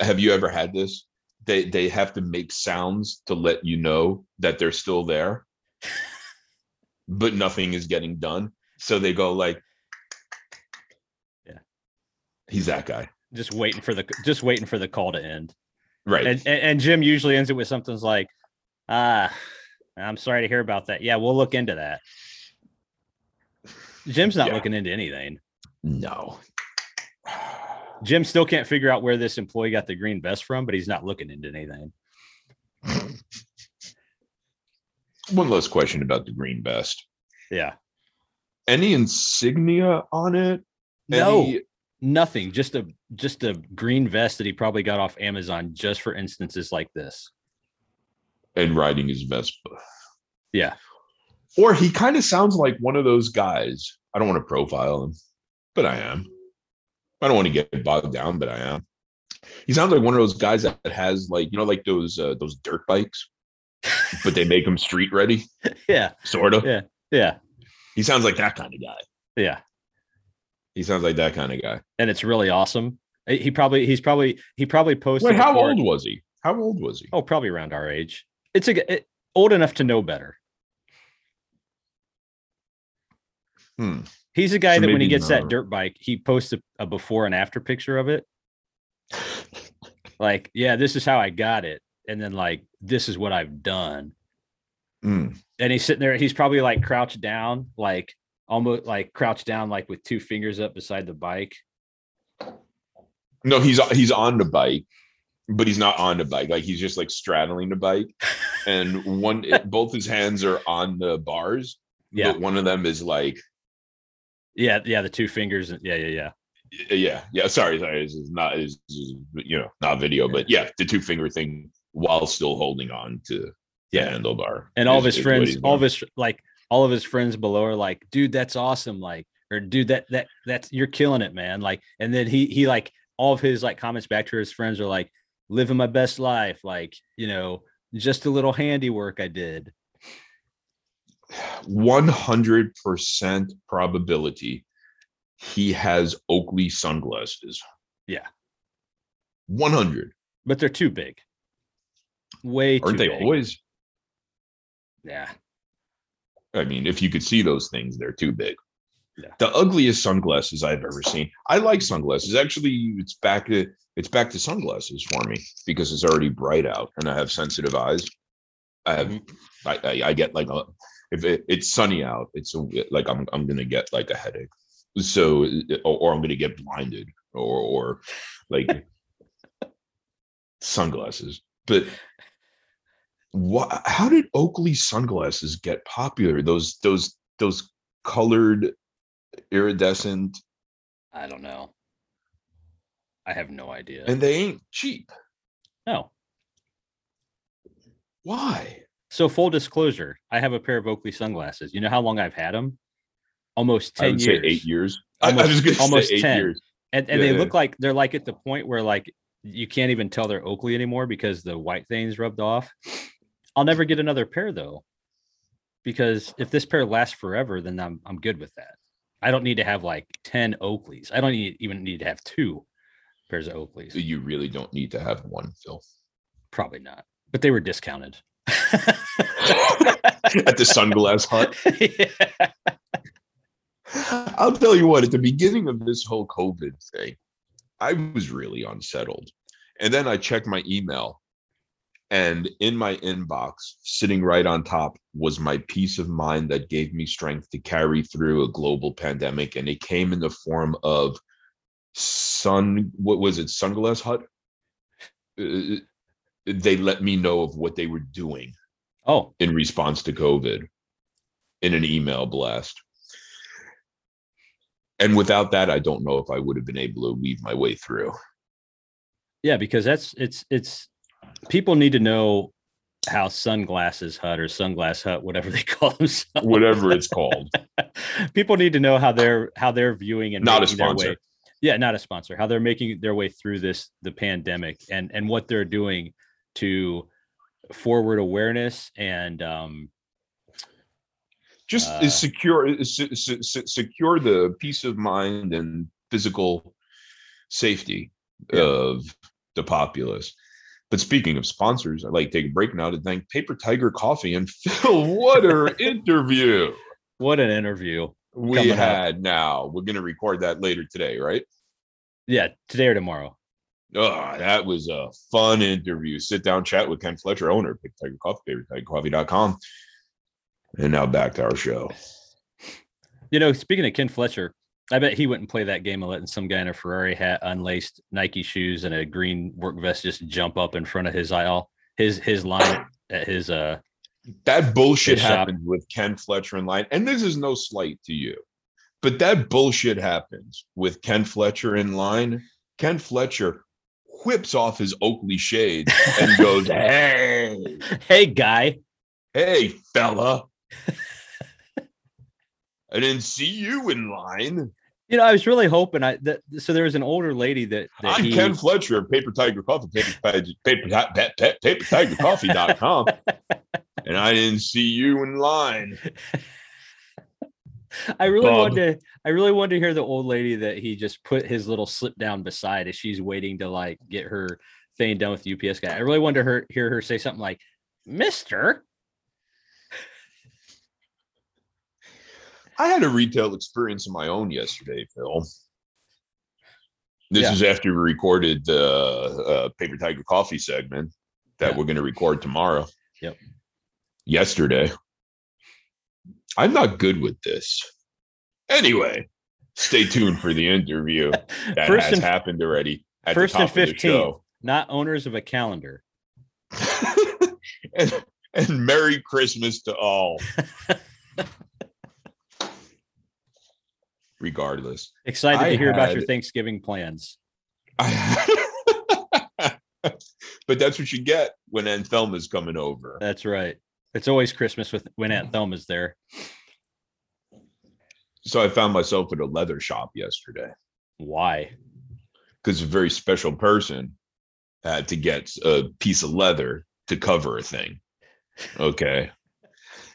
Have you ever had this? They they have to make sounds to let you know that they're still there, (laughs) but nothing is getting done. So they go like. He's that guy, Just waiting for the just waiting for the call to end. right? And and, and Jim usually ends it with something like, ah, I'm sorry to hear about that. Yeah, we'll look into that. Jim's not Yeah. looking into anything. no. Jim still can't figure out where this employee got the green vest from, but he's not looking into anything. One last question about the green vest. Yeah. Any insignia on it? No, Any- nothing. Just a just a green vest that he probably got off Amazon just for instances like this. and riding his Vespa. Yeah. Or he kind of sounds like one of those guys. I don't want to profile him, but I am. I don't want to get bogged down, but I am. He sounds like one of those guys that has like you know like those uh, those dirt bikes, but they make them street ready, (laughs) Yeah. sort of. Yeah. Yeah. He sounds like that kind of guy. Yeah. He sounds like that kind of guy. And it's really awesome. Eh, He probably he's probably he probably posted Wait, how before- old was he? How old was he? Oh, probably around our age. It's a it, old enough to know better. Hmm. He's a guy So that when he gets that dirt bike, he posts a, a before and after picture of it. Like, yeah, this is how I got it, and then like this is what I've done. Hmm. And he's sitting there. He's probably like crouched down, like almost like crouched down, like with two fingers up beside the bike. No, he's he's on the bike, but he's not on the bike. Like he's just like straddling the bike, and one (laughs) both his hands are on the bars. Yeah, but one of them is like, yeah, yeah. The two fingers. Yeah, yeah, yeah. yeah, yeah. Sorry, sorry. This is not is you know not video, but yeah, the two finger thing while still holding on to the Yeah. handlebar. and all is- of his friends all of his like all of his friends below are like dude that's awesome like or dude that that that's you're killing it man like and then he he like all of his like comments back to his friends are like living my best life like you know just a little handiwork i did one hundred percent probability he has Oakley sunglasses. Yeah. one hundred. but they're too big way too Aren't they big. always? yeah I mean, if you could see those things, they're too big. Yeah. The ugliest sunglasses I've ever seen. I like sunglasses. Actually, it's back to it's back to sunglasses for me because it's already bright out and I have sensitive eyes. I have Mm-hmm. I, I, I get like a if it, it's sunny out, it's a, like I'm I'm gonna get like a headache. So or, or I'm gonna get blinded or or like (laughs) sunglasses. But what how did Oakley sunglasses get popular? Those those those colored iridescent i don't know i have no idea and they ain't cheap. no Why? so full disclosure i have a pair of oakley sunglasses you know how long i've had them almost 10 I would years say eight years. I- I, Almost- was gonna almost say eight 10. years. and and Yeah, they yeah. look like they're like at the point where like you can't even tell they're Oakley anymore because the white things rubbed off. I'll never get another pair though, because if this pair lasts forever, then I'm I'm good with that. I don't need to have like ten Oakleys. I don't need, even need to have two pairs of Oakleys. You really don't need to have one, Phil. Probably not, but they were discounted. (laughs) At the sunglass (laughs) hut. Yeah. I'll tell you what, at the beginning of this whole COVID thing, I was really unsettled. And then I checked my email, and in my inbox, sitting right on top, was my peace of mind that gave me strength to carry through a global pandemic. And it came in the form of sun, what was it, Sunglass Hut? Uh, they let me know of what they were doing Oh, in response to COVID in an email blast. And without that, I don't know if I would have been able to weave my way through. yeah, because that's it's it's people need to know how sunglasses hut or sunglass hut, whatever (laughs) they call themselves. Whatever it's called. (laughs) people need to know how they're how they're viewing and Not a sponsor. yeah, not a sponsor. How they're making their way through this the pandemic and and what they're doing to forward awareness and um, just Uh, secure se- se- se- secure the peace of mind and physical safety Yeah. of the populace. But speaking of sponsors, I'd like to take a break now to thank Paper Tiger Coffee and Phil. What (laughs) an interview what an interview. we Coming up. had now. We're going to record that later today, right? Yeah, today or tomorrow. Oh, that was a fun interview. Sit down chat with Ken Fletcher, owner of Paper Tiger Coffee, papertigercoffee.com. And now back to our show. You know, speaking of Ken Fletcher, I bet he wouldn't play that game of letting some guy in a Ferrari hat, unlaced Nike shoes, and a green work vest just jump up in front of his aisle, his his line at his uh That bullshit happens with Ken Fletcher in line. And this is no slight to you, but that bullshit happens with Ken Fletcher in line. Ken Fletcher whips off his Oakley shades and goes, (laughs) Hey, hey guy. hey, fella. (laughs) I didn't see you in line. You know, I was really hoping I that so there was an older lady that, that I'm he, Ken Fletcher of Paper Tiger Coffee, paper, paper, paper, paper, paper, papertigercoffee.com. and I didn't see you in line. (laughs) I really Bub. wanted to I really wanted to hear the old lady that he just put his little slip down beside as she's waiting to like get her thing done with the UPS guy. I really wanted to her, hear her say something like, Mister. I had a retail experience of my own yesterday, Phil. This Yeah. is after we recorded the uh, Paper Tiger Coffee segment that Yeah. we're going to record tomorrow. Yep. Yesterday. I'm not good with this. Anyway, stay tuned for the interview (laughs) that First has and happened already at first the and top of the 15th. show. not owners of a calendar. (laughs) and, and Merry Christmas to all. (laughs) Regardless. Excited I to hear about your Thanksgiving plans. (laughs) but that's what you get when Aunt Thelma's coming over. That's right. It's always Christmas with when Aunt Thelma's there. So I found myself at a leather shop yesterday Why? because a very special person had to get a piece of leather to cover a thing. Okay.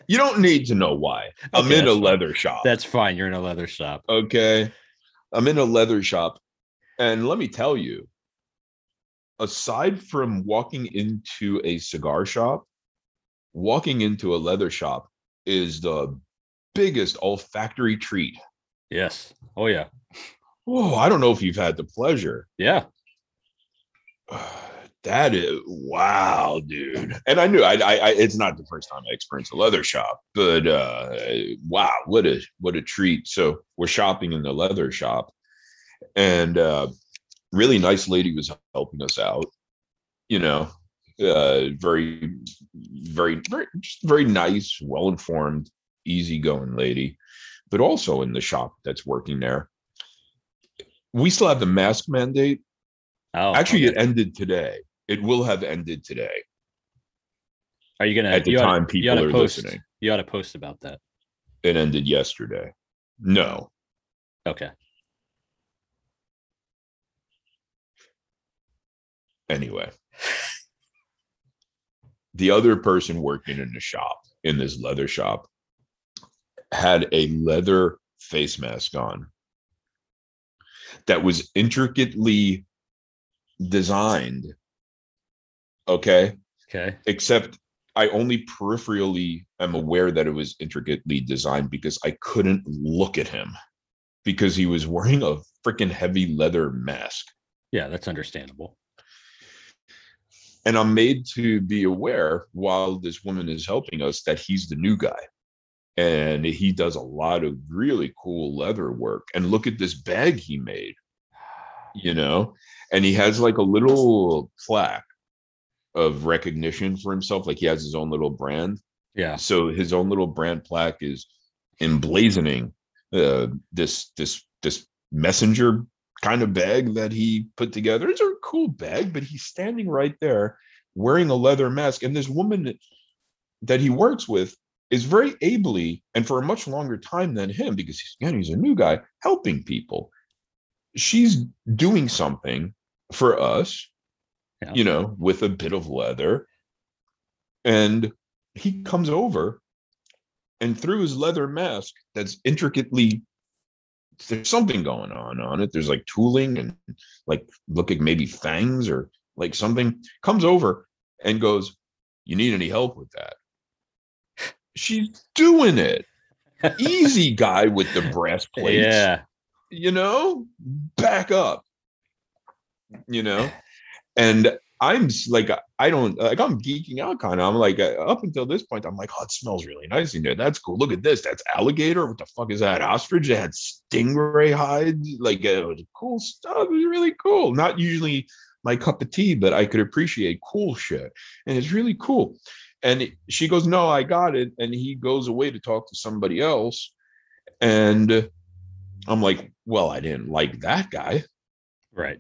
You don't need to know why. I'm Okay, in a that's fine. leather shop. That's fine. You're in a leather shop. Okay. I'm in a leather shop. And let me tell you, aside from walking into a cigar shop, walking into a leather shop is the biggest olfactory treat. Yes. Oh yeah. Oh, I don't know if you've had the pleasure. Yeah. (sighs) (sighs) That is wow, dude. And I knew I, I, I it's not the first time I experienced a leather shop, but uh wow, what a what a treat. So we're shopping in the leather shop, and uh really nice lady was helping us out, you know. Uh very, very, very just very nice, well-informed, easygoing lady, but also in the shop that's working there. We still have the mask mandate Oh, Actually, okay. it ended today. It will have ended today. are you gonna At the time you people are post, listening. You ought to post about that. It ended yesterday. No, Okay. anyway. The other person working in the shop, in this leather shop, had a leather face mask on that was intricately designed. Okay. Okay. except I only peripherally am aware that it was intricately designed because I couldn't look at him because he was wearing a freaking heavy leather mask. Yeah, that's understandable. And I'm made to be aware while this woman is helping us that he's the new guy. And he does a lot of really cool leather work. And look at this bag he made, you know, and he has like a little plaque of recognition for himself. Like he has his own little brand. Yeah. So his own little brand plaque is emblazoning uh, this this this messenger kind of bag that he put together. It's a cool bag, but he's standing right there wearing a leather mask, and this woman that he works with is very ably and for a much longer time than him because he's, again he's a new guy helping people. She's doing something for us Yeah. you know, with a bit of leather. And he comes over and through his leather mask that's intricately there's something going on on it. There's like tooling and like looking maybe fangs or like something comes over and goes, You need any help with that? She's doing it. (laughs) Easy guy with the brass plates Yeah. you know, back up, you know, and I'm like, I don't like, I'm geeking out kind of. I'm like, uh, up until this point, I'm like, oh, it smells really nice in there. That's cool. Look at this. That's alligator. What the fuck is that? Ostrich. It had stingray hides. Like, it was cool stuff. It was really cool. Not usually my cup of tea, but I could appreciate cool shit. And it's really cool. And she goes, no, I got it. And he goes away to talk to somebody else. And I'm like, well, I didn't like that guy. Right.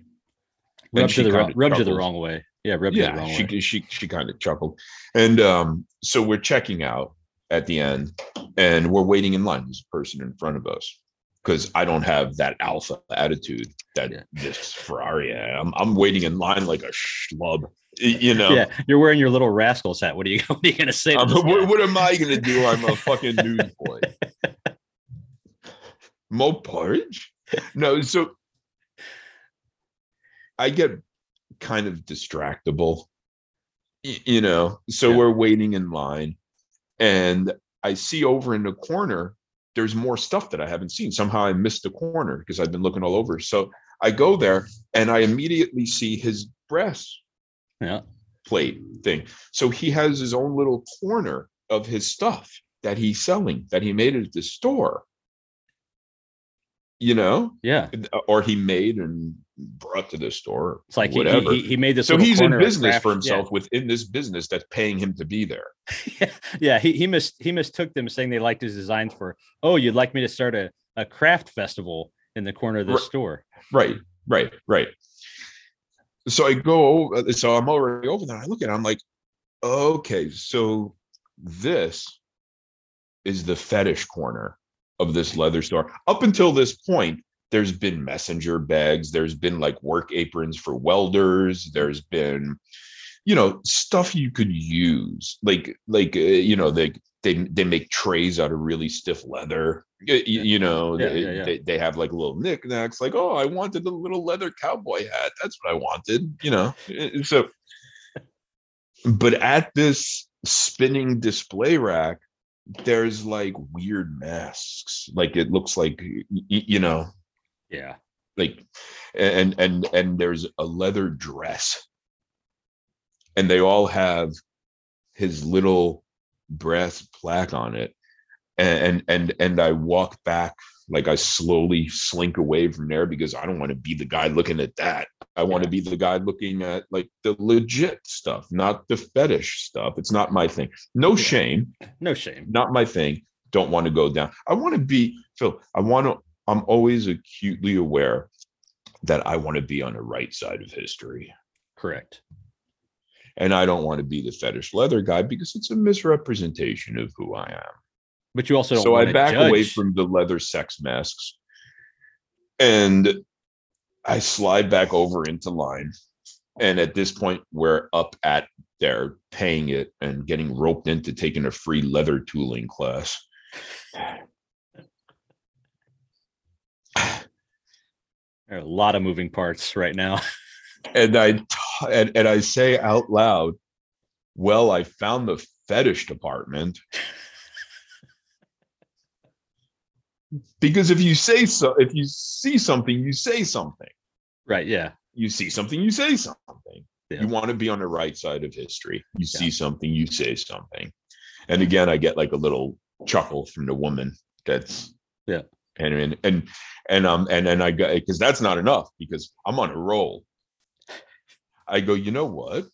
Rubbed you the wrong rubbed you the wrong way. Yeah, rubbed you the wrong she way. she she kind of chuckled, and um, so we're checking out at the end, and we're waiting in line. There's a person in front of us because I don't have that alpha attitude that Yeah. this Ferrari. I'm I'm waiting in line like a schlub, you know. Yeah, you're wearing your little rascals hat. What are you (laughs) what are you gonna say? To what, what am I gonna do? I'm a (laughs) fucking newsboy. Mo porridge? No, so I get kind of distractible, you know. So Yeah. we're waiting in line, and I see over in the corner there's more stuff that I haven't seen. Somehow I missed the corner because I've been looking all over. So I go there and I immediately see his breast Yeah. plate thing. So he has his own little corner of his stuff that he's selling that he made at the store. You know, Yeah. or he made and brought to the store. It's like he, whatever. he, he made this. so he's in business for yeah. himself within this business that's paying him to be there. yeah, (laughs) yeah he he mis he mistook them saying they liked his designs for. Oh, you'd like me to start a, a craft festival in the corner of this Right. store? Right, right, right. So I go over, so I'm already over there. I look at it, I'm like, okay, so this is the fetish corner of this leather store. Up until this point, there's been messenger bags, there's been like work aprons for welders, there's been, you know, stuff you could use, like like uh, you know, they they they make trays out of really stiff leather. y- y- You, know, Yeah, they, yeah. They, they have like little knickknacks, like, oh, I wanted a little leather cowboy hat. That's what I wanted, you know. Uh, So, (laughs) but at this spinning display rack, there's like weird masks. Like it looks like, you know, Yeah. like and and and there's a leather dress and they all have his little brass plaque on it and and and i walk back like i slowly slink away from there because i don't want to be the guy looking at that i want to be the guy looking at like the legit stuff not the fetish stuff it's not my thing no Yeah. shame No shame. not my thing. Don't want to go down. I want to be Phil. I want to. I'm always acutely aware that I want to be on the right side of history, Correct. and I don't want to be the fetish leather guy because it's a misrepresentation of who I am. But you also don't So I back away from the leather sex masks, and I slide back over into line. And at this point, we're up at there paying it and getting roped into taking a free leather tooling class. There are a lot of moving parts right now. (laughs) and I and, and I say out loud, "Well, I found the fetish department." Because if you say so, if you see something, you say something. right. Yeah. You see something, you say something. Yeah. You want to be on the right side of history. You see something, you say something. And again, I get like a little chuckle from the woman that's Yeah. and and and and um and and I got because that's not enough because I'm on a roll. I go, you know what?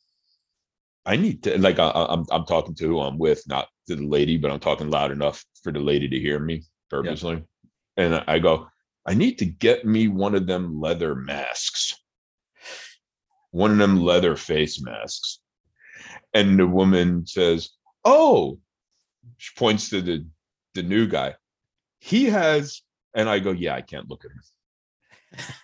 I need to like I, I- I'm I'm talking to who I'm with, not to the lady, but I'm talking loud enough for the lady to hear me purposely. And I- I go, I need to get me one of them leather masks, one of them leather face masks. And the woman says, "Oh," she points to the the new guy. He has, and I go, "Yeah, I can't look at him." (laughs)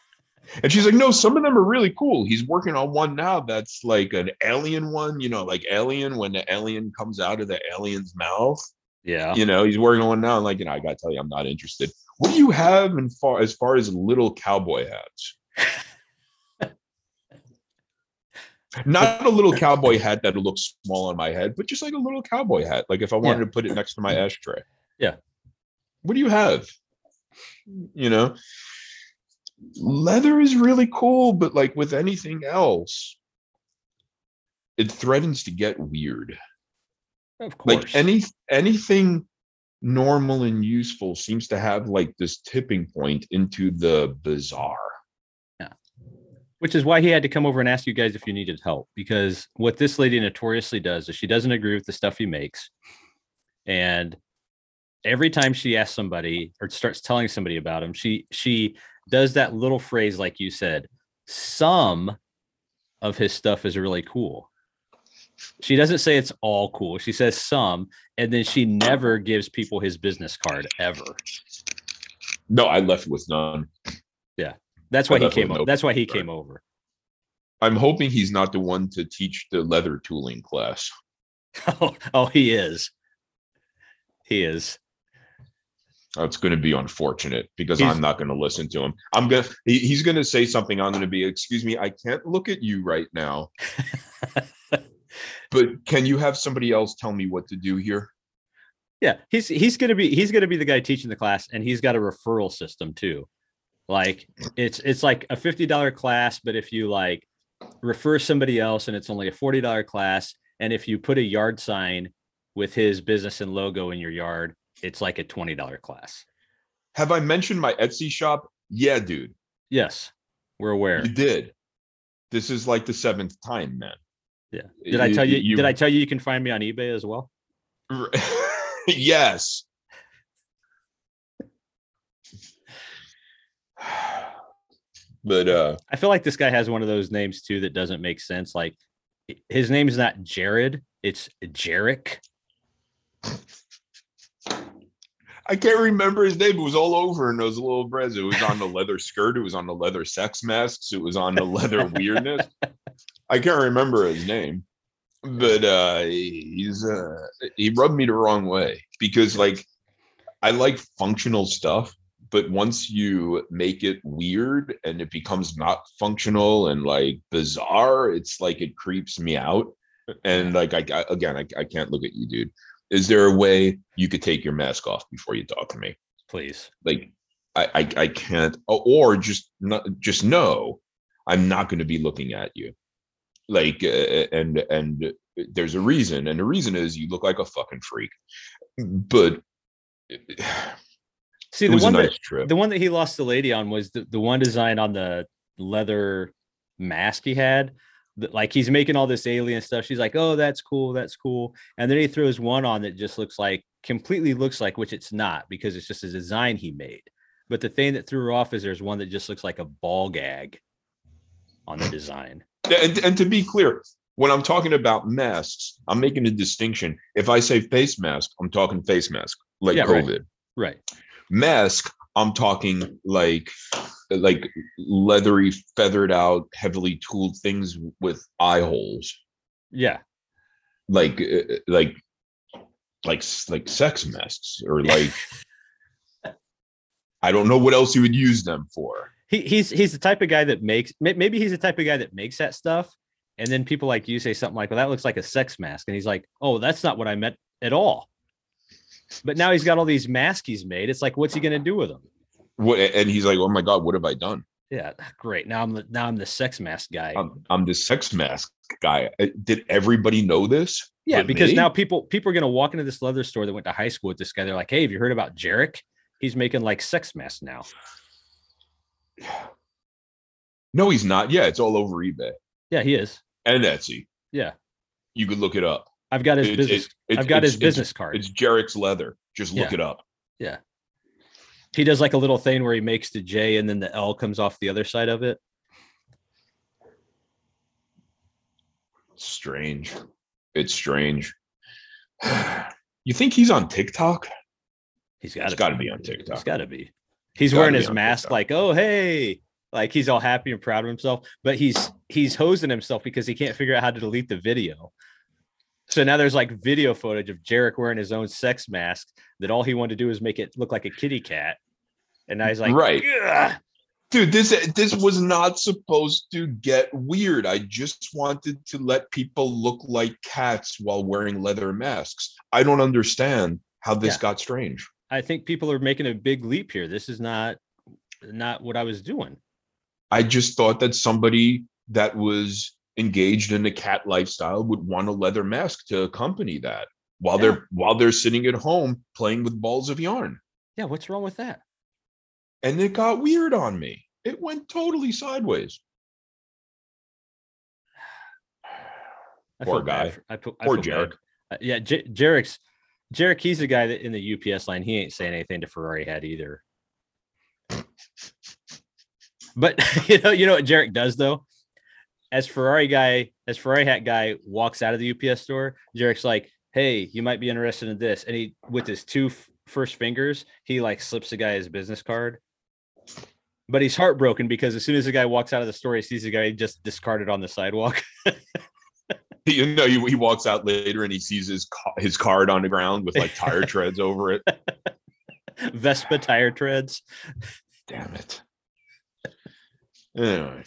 And she's like, no, some of them are really cool. He's working on one now that's like an alien one, you know, like alien when the alien comes out of the alien's mouth. Yeah. You know, he's working on one now. And like, you know, I gotta tell you, I'm not interested. What do you have in far as far as little cowboy hats? (laughs) not a little cowboy hat that looks small on my head, but just like a little cowboy hat. Like if I wanted Yeah. to put it next to my ashtray. Yeah. What do you have? You know, leather is really cool, but like with anything else, it threatens to get weird. Of course. Like any anything normal and useful seems to have like this tipping point into the bizarre. Yeah. Which is why he had to come over and ask you guys if you needed help because what this lady notoriously does is she doesn't agree with the stuff he makes and every time she asks somebody or starts telling somebody about him she she does that little phrase like you said some of his stuff is really cool she doesn't say it's all cool she says some and then she never gives people his business card ever No, I left with none. Yeah, that's why I he came over that's why he came over I'm hoping he's not the one to teach the leather tooling class. oh, (laughs) oh he is he is That's going to be unfortunate because He's- I'm not going to listen to him. I'm going to, he, he's going to say something. I'm going to be, excuse me, I can't look at you right now. (laughs) but can you have somebody else tell me what to do here? Yeah, he's he's gonna be he's gonna be the guy teaching the class, and he's got a referral system too. Like it's it's like a fifty dollar class, but if you like refer somebody else, and it's only a forty dollar class, and if you put a yard sign with his business and logo in your yard, it's like a twenty dollar class. Have I mentioned my Etsy shop? Yeah, dude, Yes, we're aware. you did. This is like the seventh time, man. Yeah. Did I tell you? you- Did I tell you you can find me on eBay as well? (laughs) yes. (sighs) But uh I feel like this guy has one of those names too that doesn't make sense. Like his name is not Jared, it's Jarek. I can't remember his name. It was all over in those little breads. It was on the leather skirt. It was on the leather sex masks. It was on the leather weirdness. (laughs) I can't remember his name, but uh, he's uh, he rubbed me the wrong way because like I like functional stuff, but once you make it weird and it becomes not functional and like bizarre, it's like it creeps me out. And like I, I again, I, I can't look at you, dude. Is there a way you could take your mask off before you talk to me? Please. Like I I, I can't or- just not just know I'm not going to be looking at you. Like uh, and and there's a reason and the reason is you look like a fucking freak. But (sighs) See the one nice that trip. the one that he lost the lady on was the, the one design on the leather mask he had. Like he's making all this alien stuff. She's like, "Oh, that's cool, that's cool." And then he throws one on that just looks like completely looks like, which it's not because it's just a design he made. But the thing that threw her off is there's one that just looks like a ball gag on the design. And, and to be clear, when I'm talking about masks, I'm making a distinction. If I say face mask, I'm talking face mask, like Yeah. COVID. Right. Mask, I'm talking like like leathery, feathered out, heavily tooled things with eye holes, Yeah. like uh, like like like sex masks, or like (laughs) I don't know what else you would use them for. He, he's he's the type of guy that makes maybe he's the type of guy that makes that stuff and then people like you say something like well that looks like a sex mask and he's like oh that's not what i meant at all but now he's got all these masks he's made it's like what's he going to do with them What? And he's like, "Oh my god, what have I done? yeah great now i'm the now i'm the sex mask guy I'm, I'm the sex mask guy. Uh, Did everybody know this? yeah because me? now people people are going to walk into this leather store that went to high school with this guy they're like hey have you heard about jarek he's making like sex masks now (sighs) No, he's not. Yeah, it's all over eBay yeah he is and Etsy. yeah You could look it up. i've got his business it's- i've got his business card It's Jarek's leather. Just look Yeah. it up. Yeah. He does like a little thing where he makes the J and then the L comes off the other side of it. Strange. It's strange. (sighs) You think he's on TikTok? He's got It's to to be on He's TikTok. got to be. He's gotta wearing his mask like, oh hey, like he's all happy and proud of himself, but he's he's hosing himself because he can't figure out how to delete the video. So now there's like video footage of Jarek wearing his own sex mask that all he wanted to do is make it look like a kitty cat. And I was like, Right. "Ugh." dude this this was not supposed to get weird i just wanted to let people look like cats while wearing leather masks i don't understand how this Yeah. got strange I think people are making a big leap here. This is not not what I was doing. i just thought that somebody that was engaged in a cat lifestyle would want a leather mask to accompany that while Yeah. they're while they're sitting at home playing with balls of yarn Yeah, what's wrong with that? and it got weird on me it went totally sideways (sighs) I Poor guy. for- I, I Poor Jarek. Uh, yeah, J- Jarek's Jarek. He's the guy that in the UPS line. He ain't saying anything to Ferrari head either. But (laughs) you know, you know what Jarek does though. As Ferrari guy, as Ferrari hat guy walks out of the UPS store, Jarek's like, "Hey, you might be interested in this," and he with his two f- first fingers, he like slips the guy his business card. But he's heartbroken because as soon as the guy walks out of the store, he sees the guy just discarded on the sidewalk. (laughs) (laughs) you know, he, he walks out later and he sees his his card on the ground with like tire (laughs) treads over it. Vespa tire treads. Damn it. Anyway,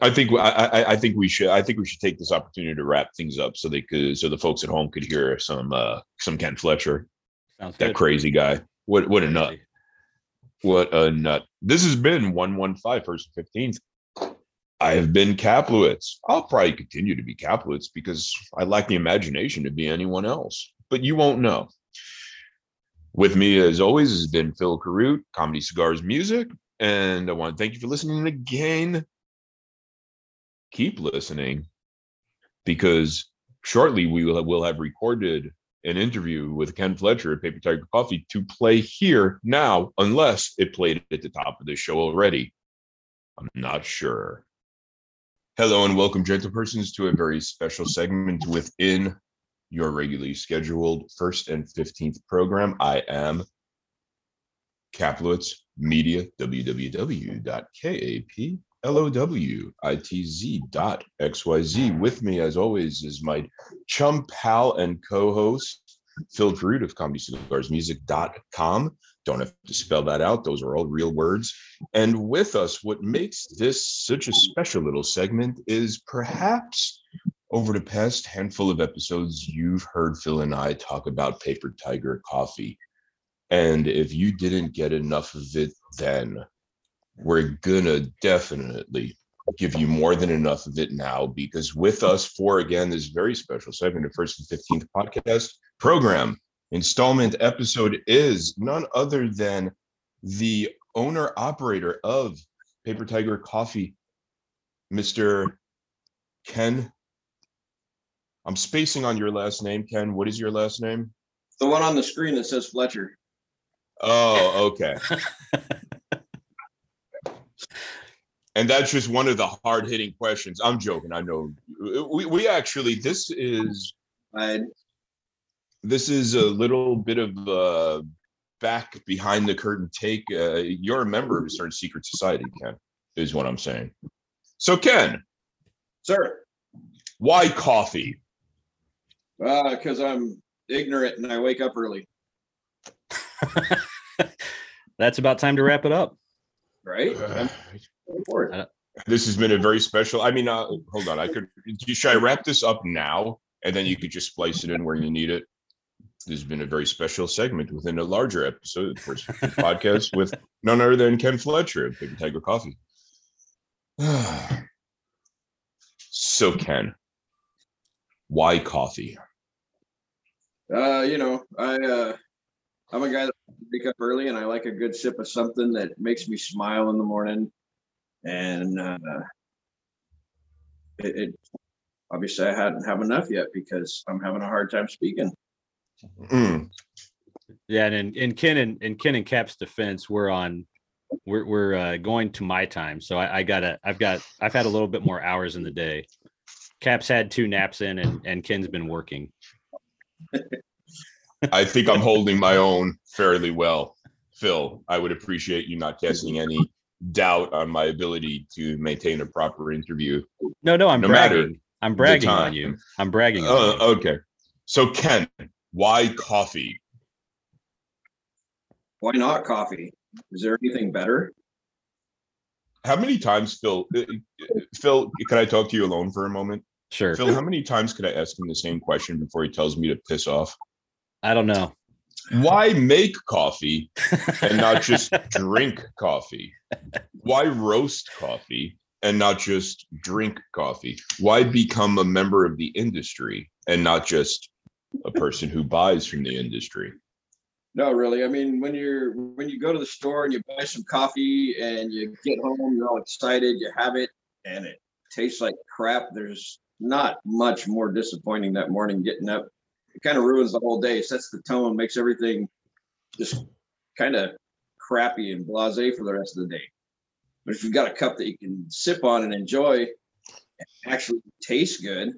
I think I, I I think we should I think we should take this opportunity to wrap things up so they could so the folks at home could hear some uh some Ken Fletcher, Sounds that good. crazy guy. What what a nut. What a nut. This has been 115 first and 15th. I have been Kaplowitz. I'll probably continue to be Kaplowitz because I lack the imagination to be anyone else, but you won't know. With me, as always, has been Phil Carute, Comedy Cigars Music, and I want to thank you for listening again. Keep listening because shortly we will will have recorded an interview with Ken Fletcher at Paper Tiger Coffee to play here now, unless it played at the top of the show already. I'm not sure. Hello and welcome, gentle persons, to a very special segment within your regularly scheduled first and 15th program. I am Kaplowitz Media, www.kaplowitz.xyz. With me, as always, is my chum pal and co-host, Phil Drew of ComedyCigarsMusic.com. Don't have to spell that out. Those are all real words. And with us, what makes this such a special little segment is perhaps over the past handful of episodes, you've heard Phil and I talk about Paper Tiger coffee. And if you didn't get enough of it then, we're gonna definitely give you more than enough of it now because with us for again this very special segment of first and 15th podcast program installment episode is none other than the owner operator of paper tiger coffee mr ken. I'm spacing on your last name ken. What is your last name? The one on the screen that says Fletcher. oh okay. (laughs) And that's just one of the hard hitting questions. I'm joking i know. We, we actually this is I this is a little bit of a back behind the curtain take uh you're a member of a certain secret society ken is what i'm saying so ken sir, why coffee because I'm ignorant and I wake up early, (laughs) That's about time to wrap it up. right? I'm looking. Uh, this has been a very special i mean uh hold on i could should i wrap this up now and then you could just splice it in where you need it this has been a very special segment within a larger episode of first podcast with none other than ken fletcher of big tiger coffee. (sighs) So ken why coffee? Uh, you know, I uh, I'm a guy that wake up early and I like a good sip of something that makes me smile in the morning, and uh, it, it obviously I hadn't have enough yet because I'm having a hard time speaking. Mm, Yeah, and in, in Ken and in Ken and Kap's defense, we're on we're we're uh, going to my time. So I, I gotta I've got I've had a little bit more hours in the day. Kap's had two naps in and, and Ken's been working. (laughs) i think i'm (laughs) holding my own fairly well phil i would appreciate you not casting any doubt on my ability to maintain a proper interview. No, no, I'm No matter bragging. I'm bragging on you. I'm bragging. Uh, okay. So Ken, why coffee? Why not coffee? Is there anything better? How many times, Phil? uh, uh, Phil, can I talk to you alone for a moment? Sure. Phil, how many times could I ask him the same question before he tells me to piss off? I don't know. Why make coffee (laughs) and not just drink coffee? Why roast coffee and not just drink coffee? Why become a member of the industry and not just a person who buys from the industry? No, really. I mean, when you're when you go to the store and you buy some coffee and you get home, you're all excited, you have it, and it tastes like crap. There's not much more disappointing that morning getting up. It kind of ruins the whole day, sets the tone, makes everything just kind of crappy and blasé for the rest of the day. But if you've got a cup that you can sip on and enjoy, and actually tastes good,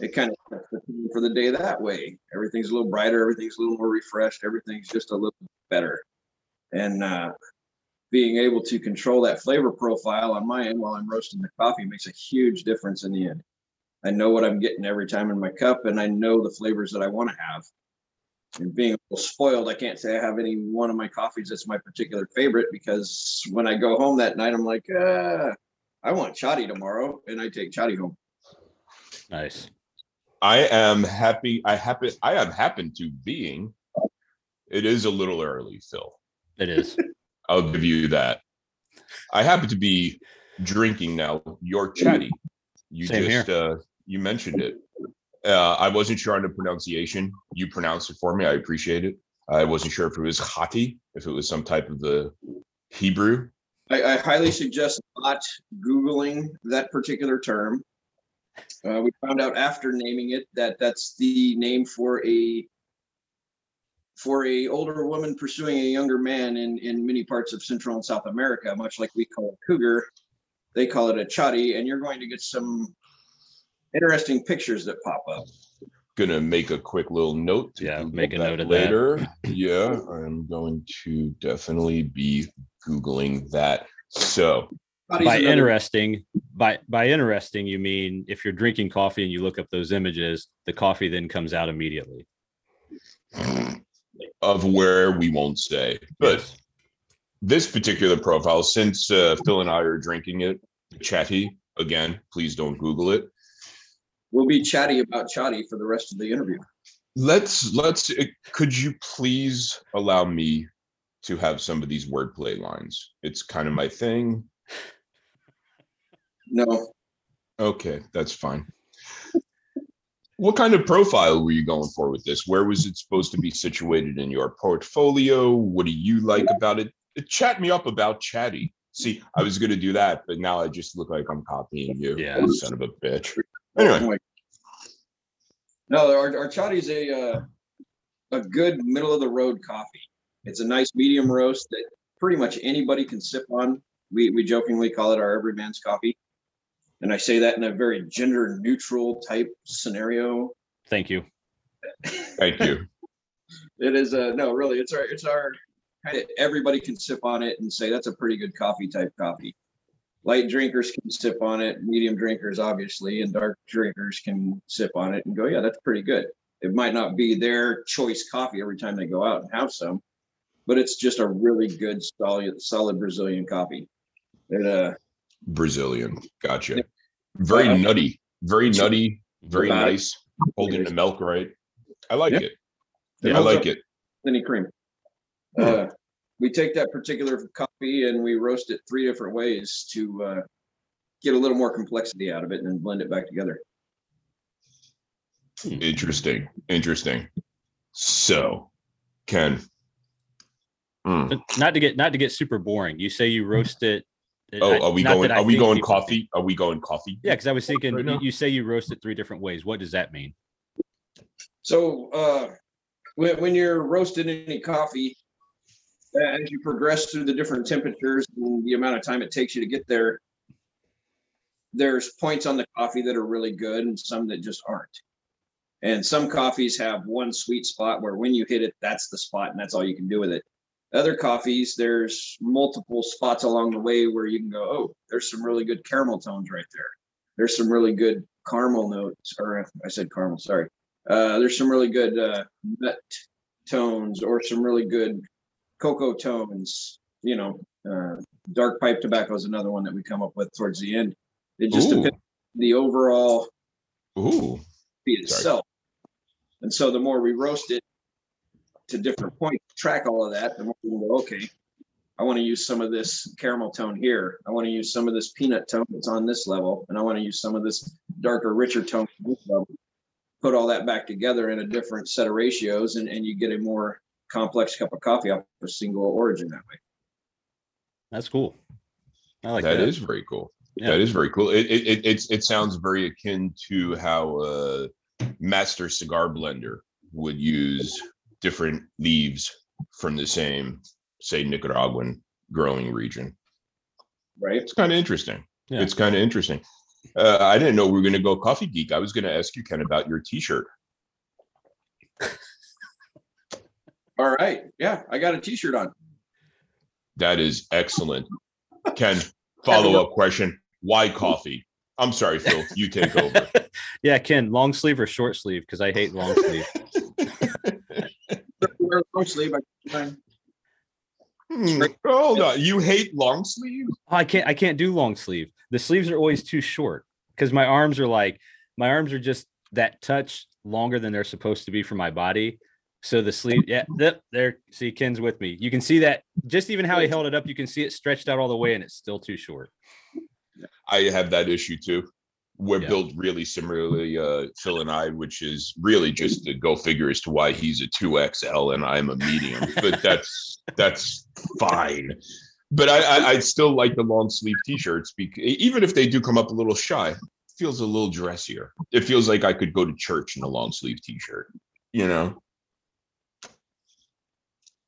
it kind of sets the tone for the day that way. Everything's a little brighter, everything's a little more refreshed, everything's just a little better. And uh, being able to control that flavor profile on my end while I'm roasting the coffee makes a huge difference in the end. I know what I'm getting every time in my cup, and I know the flavors that I want to have. And being a little spoiled, I can't say I have any one of my coffees that's my particular favorite because when I go home that night, I'm like, uh, I want chatty tomorrow, and I take chatty home. Nice. I am happy. I happen. I am happen to being. It is a little early, Phil. It is. (laughs) I'll give you that. I happen to be drinking now your chatty. You Same just uh you mentioned it. Uh I wasn't sure on the pronunciation. You pronounced it for me. I appreciate it. I wasn't sure if it was Hati, if it was some type of the Hebrew. I, I highly suggest not Googling that particular term. Uh, we found out after naming it that that's the name for a for a older woman pursuing a younger man in in many parts of Central and South America, much like we call it cougar. They call it a chati, and you're going to get some interesting pictures that pop up. Gonna make a quick little note. to Yeah, Google make a note of that. later. (laughs) Yeah, I'm going to definitely be googling that. So Chati's by another- interesting, by by interesting, you mean if you're drinking coffee and you look up those images, the coffee then comes out immediately. of where we won't say, but Yes. this particular profile, since uh, Phil and I are drinking it, chatty again, please don't Google it. we'll be chatty about chatty for the rest of the interview. Let's let's. uh, Could you please allow me to have some of these wordplay lines? It's kind of my thing. No, Okay, that's fine. What kind of profile were you going for with this? Where was it supposed to be situated in your portfolio? What do you like about it? Chat me up about Chatty. See, I was going to do that, but now I just look like I'm copying you. Yeah. you son of a bitch. Anyway. Oh No, our, our chatty is a, uh, a good middle of the road coffee. It's a nice medium roast that pretty much anybody can sip on. We, we jokingly call it our everyman's coffee. And I say that in a very gender neutral type scenario. Thank you. Thank you. (laughs) It is a, no, really, it's our, it's our, kind of everybody can sip on it and say that's a pretty good coffee type coffee. Light drinkers can sip on it, medium drinkers obviously, and dark drinkers can sip on it and go, yeah, that's pretty good. It might not be their choice coffee every time they go out and have some, but it's just a really good solid solid Brazilian coffee. It uh Brazilian. Gotcha. Very Uh, nutty. Very nutty. Very nice. Holding the milk right. I like Yeah. it. it I like it. any cream. Uh, we take that particular coffee and we roast it three different ways to uh, get a little more complexity out of it and then blend it back together. Interesting. Interesting. So, Ken. Mm. Not to get not to get super boring. You say you roast it. Oh, are we not going? Are we going people- coffee? Are we going coffee? Yeah, because I was thinking Right you, you say you roast it three different ways. What does that mean? So uh, when, when you're roasting any coffee, uh, as you progress through the different temperatures and the amount of time it takes you to get there, there's points on the coffee that are really good and some that just aren't. And some coffees have one sweet spot where when you hit it, that's the spot and that's all you can do with it. Other coffees, there's multiple spots along the way where you can go, oh, there's some really good caramel tones right there. There's some really good caramel notes, or I said caramel, sorry. Uh, there's some really good uh, nut tones or some really good cocoa tones. You know, uh, dark pipe tobacco is another one that we come up with towards the end. It just Ooh. depends on the overall Ooh, feed Sorry. itself. And so the more we roast it to different points, track all of that, the more we go, okay, I want to use some of this caramel tone here. I want to use some of this peanut tone that's on this level, and I want to use some of this darker, richer tone. this level. Put all that back together in a different set of ratios, and, and you get a more complex cup of coffee off a single origin that way. That's cool. I like that. that is very cool. Yeah. That is very cool. It it it it's, it sounds very akin to how a master cigar blender would use different leaves from the same, say, Nicaraguan growing region. Right? It's kind of interesting. Yeah. It's kind of interesting. Uh, I didn't know we were going to go coffee geek. I was going to ask you, Ken, about your T-shirt. (laughs) All right. Yeah, I got a T-shirt on. That is excellent. Ken, (laughs) follow-up question: Why coffee? I'm sorry, Phil. You take over. (laughs) Yeah, Ken, long sleeve or short sleeve? Because I hate long sleeve. Wear a long sleeve, Hmm, Hold on. You hate long sleeve? I can't I can't do long sleeve. The sleeves are always too short because my arms are like my arms are just that touch longer than they're supposed to be for my body. So the sleeve, yeah, th- there. See, Ken's with me. You can see that just even how he held it up. You can see it stretched out all the way, and it's still too short. I have that issue too. We're Yeah. built really similarly, uh, Phil and I, which is really just to go figure as to why he's a two XL and I'm a medium. but that's that's fine. But I, I I still like the long sleeve t-shirts because even if they do come up a little shy, feels a little dressier. It feels like I could go to church in a long sleeve t-shirt. You know,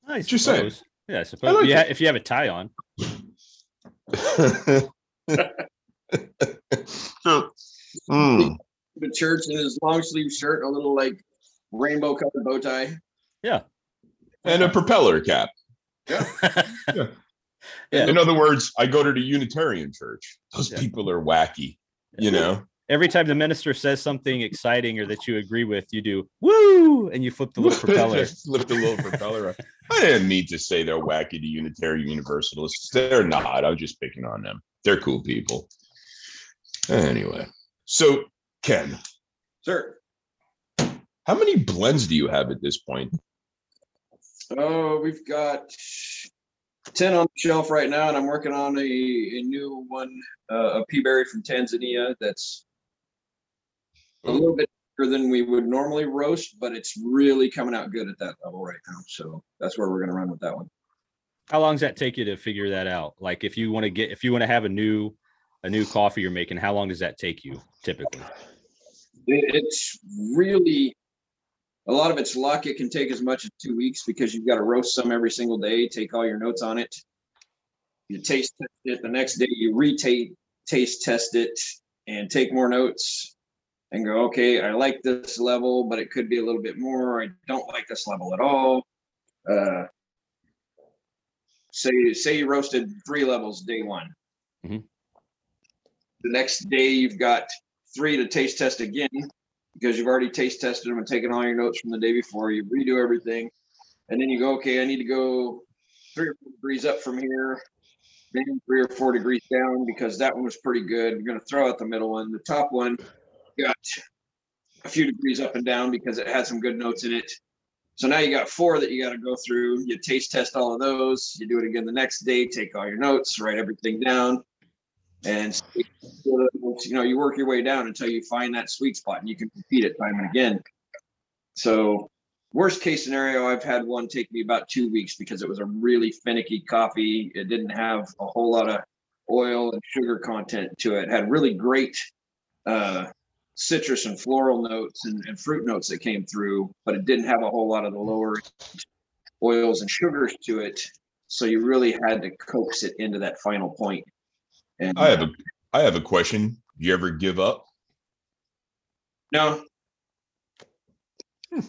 I Just saying. Yeah, I suppose. like yeah, if you have a tie on. (laughs) (laughs) (laughs) so, hmm. the church in his long sleeve shirt, a little like rainbow colored bow tie. Yeah. And a propeller cap. (laughs) yeah. In other words, I go to the Unitarian church. Those Yeah. people are wacky, you know. Every time the minister says something exciting or that you agree with, you do woo and you flip the little (laughs) propeller. Lift the little (laughs) propeller. up. I didn't mean to say they're wacky to Unitarian Universalists. They're not. I was just picking on them. They're cool people. Anyway, so Ken, Sir. how many blends do you have at this point? Oh, we've got 10 on the shelf right now, and I'm working on a, a new one, uh, a peaberry from Tanzania that's a little bit bigger than we would normally roast, but it's really coming out good at that level right now. So that's where we're going to run with that one. How long does that take you to figure that out? Like if you want to get if you want to have a new a new coffee you're making, how long does that take you typically? It's really a lot of it's luck. It can take as much as two weeks because you've got to roast some every single day, take all your notes on it. You taste test it the next day, you retate, taste test it, and take more notes and go, okay, I like this level, but it could be a little bit more. I don't like this level at all. Uh, say say you roasted three levels day one. Mhm. The next day you've got three to taste test again because you've already taste tested them and taken all your notes from the day before. You redo everything, and then you go, okay, I need to go three or four degrees up from here, then three or four degrees down because that one was pretty good. You're gonna throw out the middle one. The top one got a few degrees up and down because it had some good notes in it. So now you got four that you got to go through. You taste test all of those. You do it again the next day. Take all your notes, write everything down, and you know you work your way down until you find that sweet spot, and you can repeat it time and again. So worst case scenario, I've had one take me about two weeks because it was a really finicky coffee. It didn't have a whole lot of oil and sugar content to it. it had really great uh, citrus and floral notes and, and fruit notes that came through, but it didn't have a whole lot of the lower oils and sugars to it. So you really had to coax it into that final point. And I have a uh, I have a question. Do you ever give up? no. Hmm.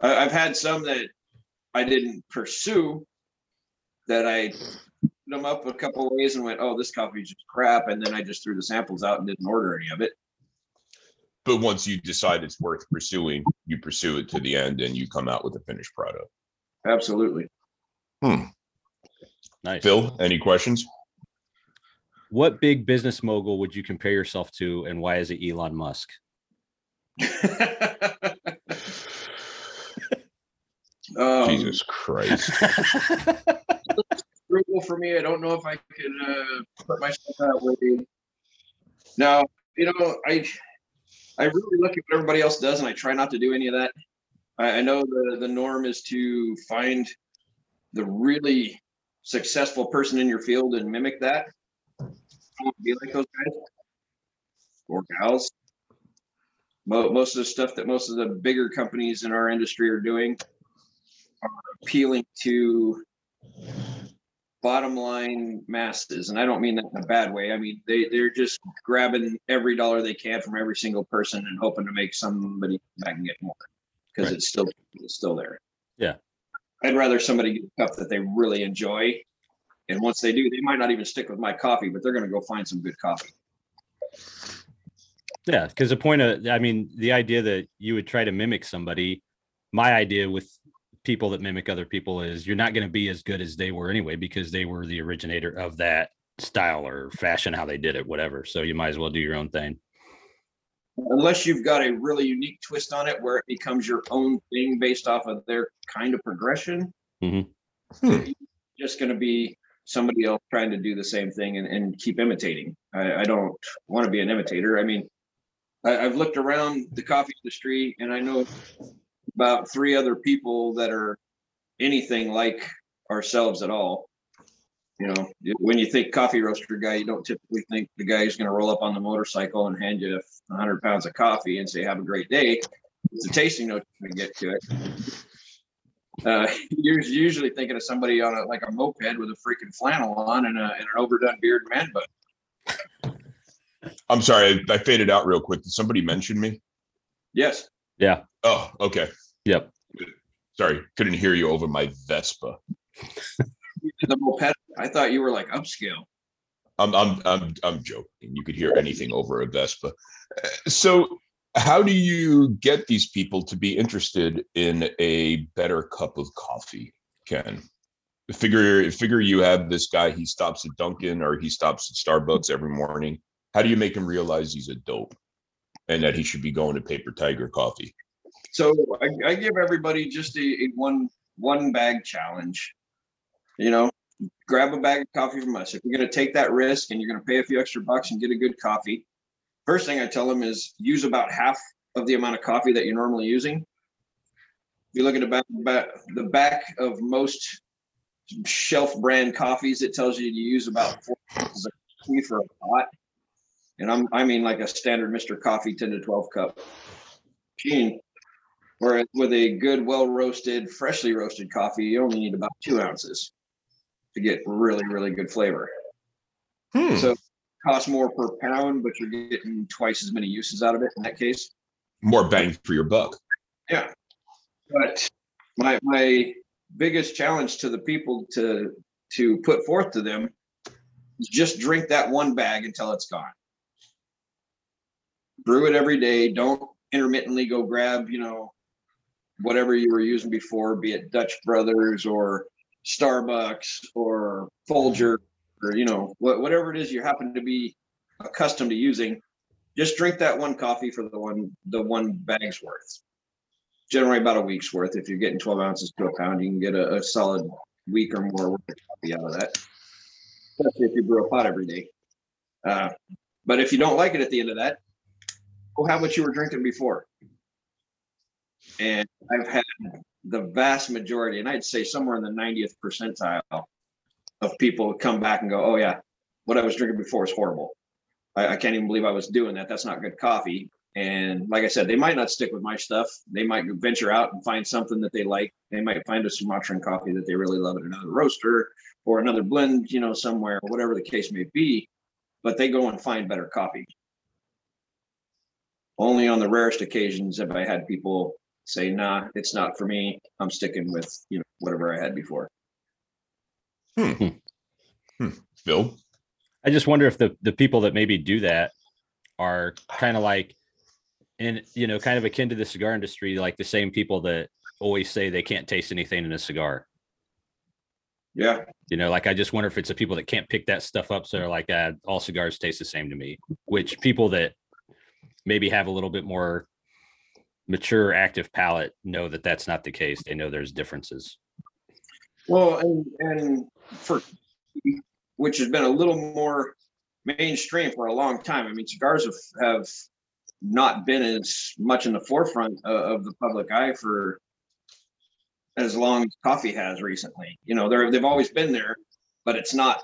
I, I've had some that I didn't pursue that I put them up a couple of ways and went, oh, this coffee is just crap. And then I just threw the samples out and didn't order any of it. But once you decide it's worth pursuing, you pursue it to the end and you come out with a finished product. Absolutely. Hmm. Nice. Phil, any questions? What big business mogul would you compare yourself to, and why is it Elon Musk? um, Jesus Christ. (laughs) frugal for me. I don't know if I can uh, put myself that way. Now, you know, I I really look at what everybody else does, and I try not to do any of that. I, I know the the norm is to find the really successful person in your field and mimic that. Be like those guys or gals. Most of the stuff that most of the bigger companies in our industry are doing are appealing to bottom line masses and i don't mean that in a bad way i mean they they're just grabbing every dollar they can from every single person and hoping to make somebody back and get more because Right. it's still it's still there Yeah. i'd rather somebody get a cup that they really enjoy and once they do they might not even stick with my coffee but they're going to go find some good coffee Yeah, because the point of, I mean, the idea that you would try to mimic somebody, my idea with people that mimic other people is you're not going to be as good as they were anyway because they were the originator of that style or fashion, how they did it, whatever. So you might as well do your own thing. unless you've got a really unique twist on it where it becomes your own thing based off of their kind of progression Mhm. Hmm. just going to be somebody else trying to do the same thing and, and keep imitating. I, I don't want to be an imitator. I mean I, i've looked around the coffee industry and i know about three other people that are anything like ourselves at all. You know when you think coffee roaster guy you don't typically think the guy who's going to roll up on the motorcycle and hand you 100 pounds of coffee and say have a great day. It's a tasting note to get to it uh, (laughs) you're usually thinking of somebody on a like a moped with a freaking flannel on and, a, and an overdone beard man but I'm sorry, I I faded out real quick. Did somebody mention me? yes Yeah. Oh, okay. Yep. Sorry, couldn't hear you over my Vespa. (laughs) the moped i thought you were like upscale I'm I'm I'm I'm joking. You could hear anything over a Vespa. Uh, So, how do you get these people to be interested in a better cup of coffee, Ken? Figure figure you have this guy. He stops at Dunkin' or he stops at Starbucks every morning. How do you make him realize he's a dope and that he should be going to Paper Tiger Coffee? so I, I give everybody just a, a one one bag challenge you know grab a bag of coffee from us if you're going to take that risk and you're going to pay a few extra bucks and get a good coffee first thing i tell them is use about half of the amount of coffee that you're normally using if you look at the back, the back of most shelf brand coffees it tells you to use about four ounces of coffee for a pot and i'm i mean like a standard mr coffee 10 to 12 cup machine Whereas with a good, well roasted, freshly roasted coffee, you only need about two ounces to get really, really good flavor. Hmm. So costs more per pound, but you're getting twice as many uses out of it in that case. More bang for your buck. Yeah. But my my biggest challenge to the people to to put forth to them is just drink that one bag until it's gone. Brew it every day. Don't intermittently go grab, you know, whatever you were using before, be it Dutch Brothers or Starbucks or Folger or you know, what whatever it is you happen to be accustomed to using. Just drink that one coffee for the one the one bag's worth generally about a week's worth. If you're getting 12 ounces to a pound, you can get a, a solid week or more worth of coffee out of that. Especially if you brew a pot every day. Uh, but if you don't like it at the end of that, go have what you were drinking before. And I've had the vast majority, and I'd say somewhere in the 90th percentile of people come back and go, Oh, yeah, what I was drinking before is horrible. I, I can't even believe I was doing that. That's not good coffee. And like I said, they might not stick with my stuff. They might venture out and find something that they like. They might find a Sumatran coffee that they really love at another roaster or another blend, you know, somewhere, whatever the case may be. But they go and find better coffee. Only on the rarest occasions have I had people say, nah, it's not for me. I'm sticking with, you know, whatever I had before. Hmm. Hmm. Hmm. Phil? I just wonder if the the people that maybe do that are kind of like, and you know, kind of akin to the cigar industry, like the same people that always say they can't taste anything in a cigar. Yeah. You know, like I just wonder if it's the people that can't pick that stuff up, so they're like, uh, all cigars taste the same to me. Which people that maybe have a little bit more mature, active palate know that that's not the case. They know there's differences. Well, and, and for, which has been a little more mainstream for a long time. I mean, cigars have, have not been as much in the forefront of, of the public eye for as long as coffee has recently. You know, they're, they've always been there, but it's not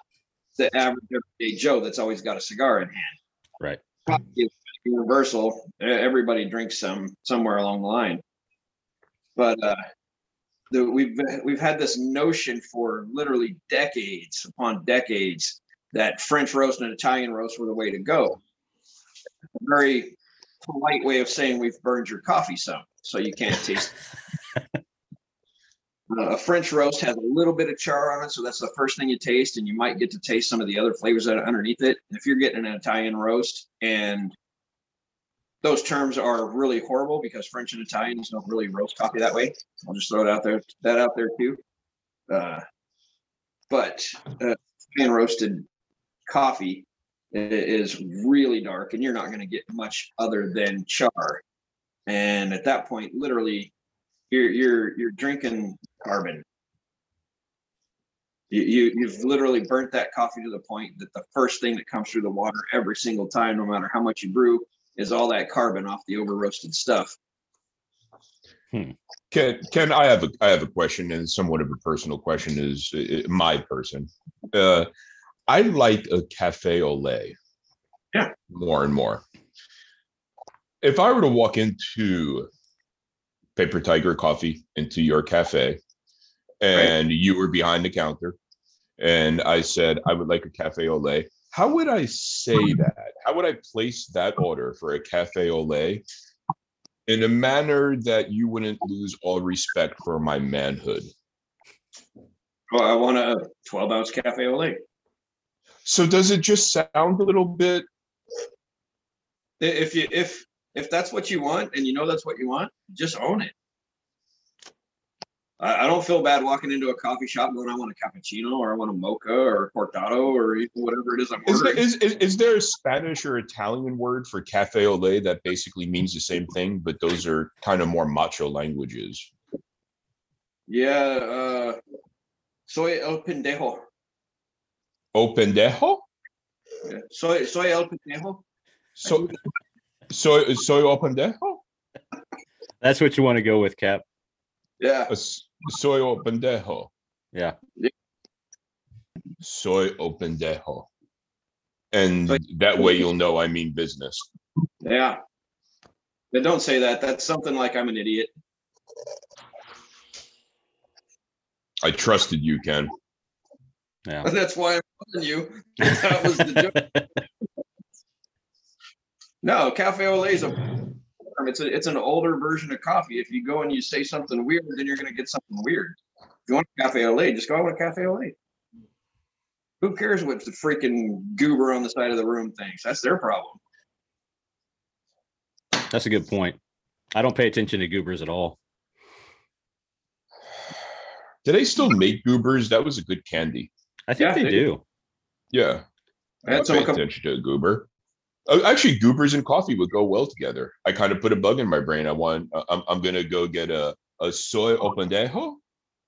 the average everyday Joe that's always got a cigar in hand. Right. Coffee is universal. Everybody drinks some somewhere along the line. But uh, the, we've we've had this notion for literally decades upon decades that French roast and Italian roast were the way to go. A very polite way of saying we've burned your coffee some, so you can't taste. Uh, a French roast has a little bit of char on it, so that's the first thing you taste, and you might get to taste some of the other flavors that are underneath it. If you're getting an Italian roast, and those terms are really horrible because French and Italians don't really roast coffee that way. I'll just throw it out there, that out there too. Uh, but uh, Italian roasted coffee is really dark, and you're not going to get much other than char. And at that point, literally, you're you're you're drinking carbon. You, you you've literally burnt that coffee to the point that the first thing that comes through the water every single time, no matter how much you brew, is all that carbon off the over roasted stuff. Ken, Ken, I have a I have a question and somewhat of a personal question is uh, my person. Uh, I like a cafe au lait. Yeah. More and more. If I were to walk into Paper Tiger Coffee into your cafe, and you were behind the counter, and I said I would like a cafe au lait, how would I say that? How would I place that order for a cafe au lait in a manner that you wouldn't lose all respect for my manhood. Well, I want a 12 ounce cafe au lait. So does it just sound a little bit? If you if if that's what you want and you know that's what you want, just own it. I, I don't feel bad walking into a coffee shop going, I want a cappuccino or I want a mocha or a cortado or whatever it is I'm Is, there, ordering. is, is, is there a Spanish or Italian word for cafe au lait that basically means the same thing, but those are kind of more macho languages? Yeah, uh, soy el pendejo. O pendejo? Yeah. Soy soy el pendejo. So, soy, soy o pendejo? That's what you want to go with, Kap. Yeah, s- Soy o pendejo. Yeah. Soy o pendejo. And that way you'll know I mean business. yeah. But don't say that. That's something like I'm an idiot. I trusted you, Ken. Yeah. (laughs) That's why I'm telling you. That was the joke. (laughs) No, cafe au lait is a it's a, it's an older version of coffee. If you go and you say something weird, then you're gonna get something weird. If you want a cafe au lait, just go out with a cafe au lait. Who cares what the freaking goober on the side of the room thinks? That's their problem. That's a good point. I don't pay attention to goobers at all. Do they still make goobers? That was a good candy. I think Yeah, they they- do. Yeah. I had I some pay couple, attention to a goober. Uh, actually, goobers and coffee would go well together. I kind of put a bug in my brain. I want. uh, I'm. I'm gonna go get a a soy opendejo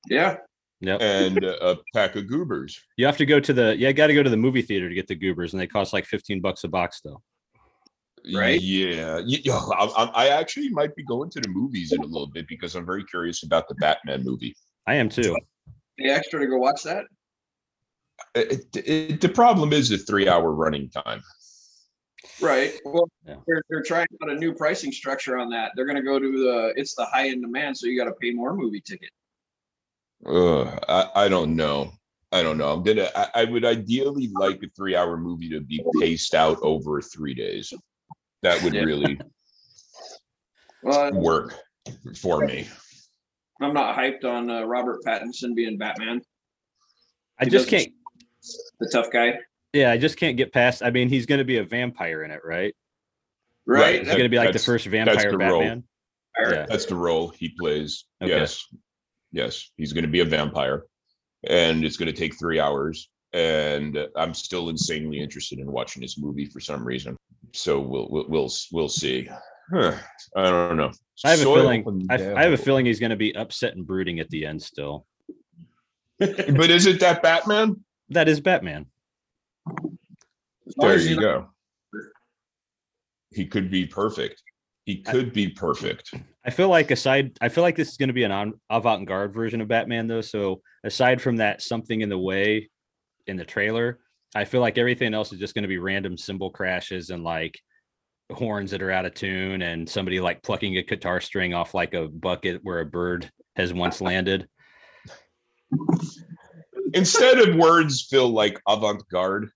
yeah. yeah and a pack of goobers. You have to go to the yeah, got to go to the movie theater to get the goobers, and they cost like 15 bucks a box though. Right. Yeah. Y- Yeah. I, I- I actually might be going to the movies in a little bit because I'm very curious about the Batman movie. I am too. Pay extra to go watch that. It, it- the problem is the three-hour running time. Right. Well, Yeah. they're, they're trying out a new pricing structure on that. They're gonna go to the it's the high end demand, so you got to pay more movie ticket. Ugh, I, I don't know. I don't know. I'm gonna. I, I would ideally like a three-hour movie to be paced out over three days. That would Yeah. really (laughs) Well, work. for me. I'm not hyped on uh, Robert Pattinson being Batman, I He just can't. the tough guy. Yeah, I just can't get past. I mean, he's going to be a vampire in it, right? Right. Right. He's going to be like the That's- first that's vampire the role. Batman. Yeah. That's the role he plays. Okay. Yes. Yes. He's going to be a vampire and it's going to take three hours. And I'm still insanely interested in watching this movie for some reason. So we'll, we'll, we'll, we'll see. Huh. I don't know. I have a feeling. I, I have a feeling he's going to be upset and brooding at the end. Still, (laughs) But is it that Batman? that is Batman. As long There you go. He could be perfect. He could be perfect. I feel like aside, I feel like this is going to be an avant-garde version of Batman, though. So aside from that, something in the way in the trailer, I feel like everything else is just going to be random cymbal crashes and like horns that are out of tune and somebody like plucking a guitar string off like a bucket where a bird has once (laughs) landed. Instead of words feel like avant-garde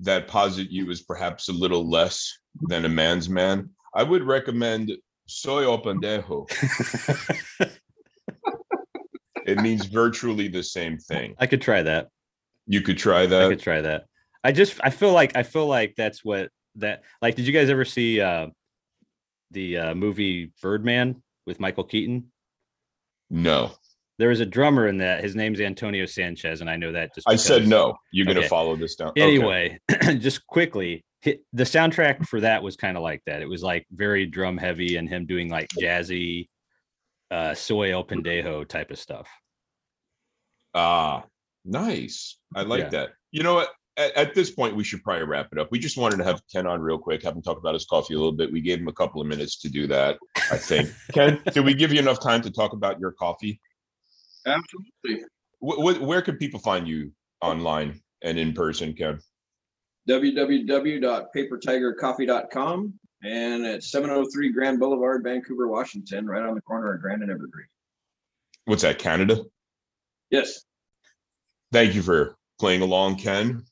that posit you as perhaps a little less than a man's man, I would recommend soy o pendejo. It means virtually the same thing. I could try that. You could try that. I could try that. I just I feel like I feel like that's what that like did you guys ever see uh the uh movie Birdman with Michael Keaton? No, There was a drummer in that. His name's Antonio Sanchez, and I know that just I said no. You're going to Okay. follow this down. Okay. Anyway, (clears throat) just quickly, the soundtrack for that was kind of like that. It was like very drum heavy and him doing like jazzy uh soy el pendejo type of stuff. Ah, nice. I like Yeah. that. You know what? At, at this point, we should probably wrap it up. We just wanted to have Ken on real quick, have him talk about his coffee a little bit. We gave him a couple of minutes to do that. I think. (laughs) Ken, did we give you enough time to talk about your coffee? Absolutely. Wh- wh- where can people find you online and in person, Ken? www.papertigercoffee.com and at 703 Grand Boulevard, Vancouver, Washington, right on the corner of Grand and Evergreen. What's that, Canada? Yes. Thank you for playing along, Ken.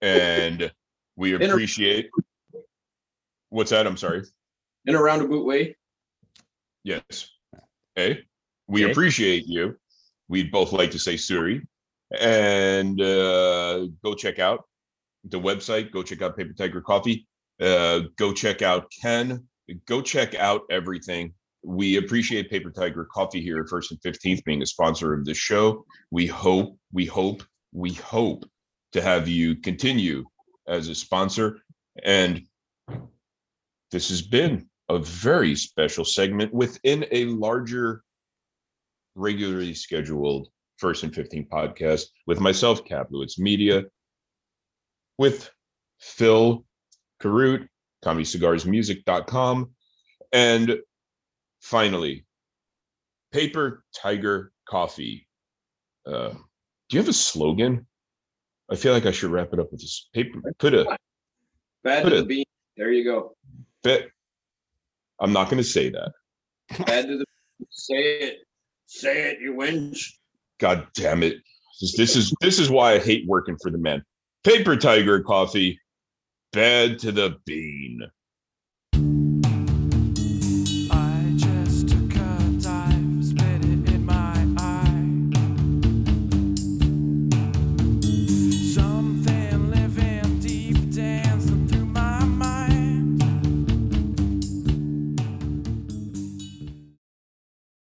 And we appreciate. What's that? I'm sorry. In a roundabout way. Yes. Hey, we Okay. appreciate you. We'd both like to say Suri. And uh, go check out the website. Go check out Paper Tiger Coffee. Uh, go check out Ken. Go check out everything. We appreciate Paper Tiger Coffee here at First and 15th being a sponsor of this show. We hope, we hope, we hope to have you continue as a sponsor. And this has been a very special segment within a larger regularly scheduled first and 15 podcast with myself Kaplowitz media with phil Karut, ComedyCigarsMusic.com, and finally paper tiger coffee uh, do you have a slogan i feel like i should wrap it up with this paper put a Bad to the bean. There you go. bit i'm not going to say that Bad to the say it. Say it, you whinge. God damn it. This, this is this is why I hate working for the men. Paper Tiger coffee, bad to the bean.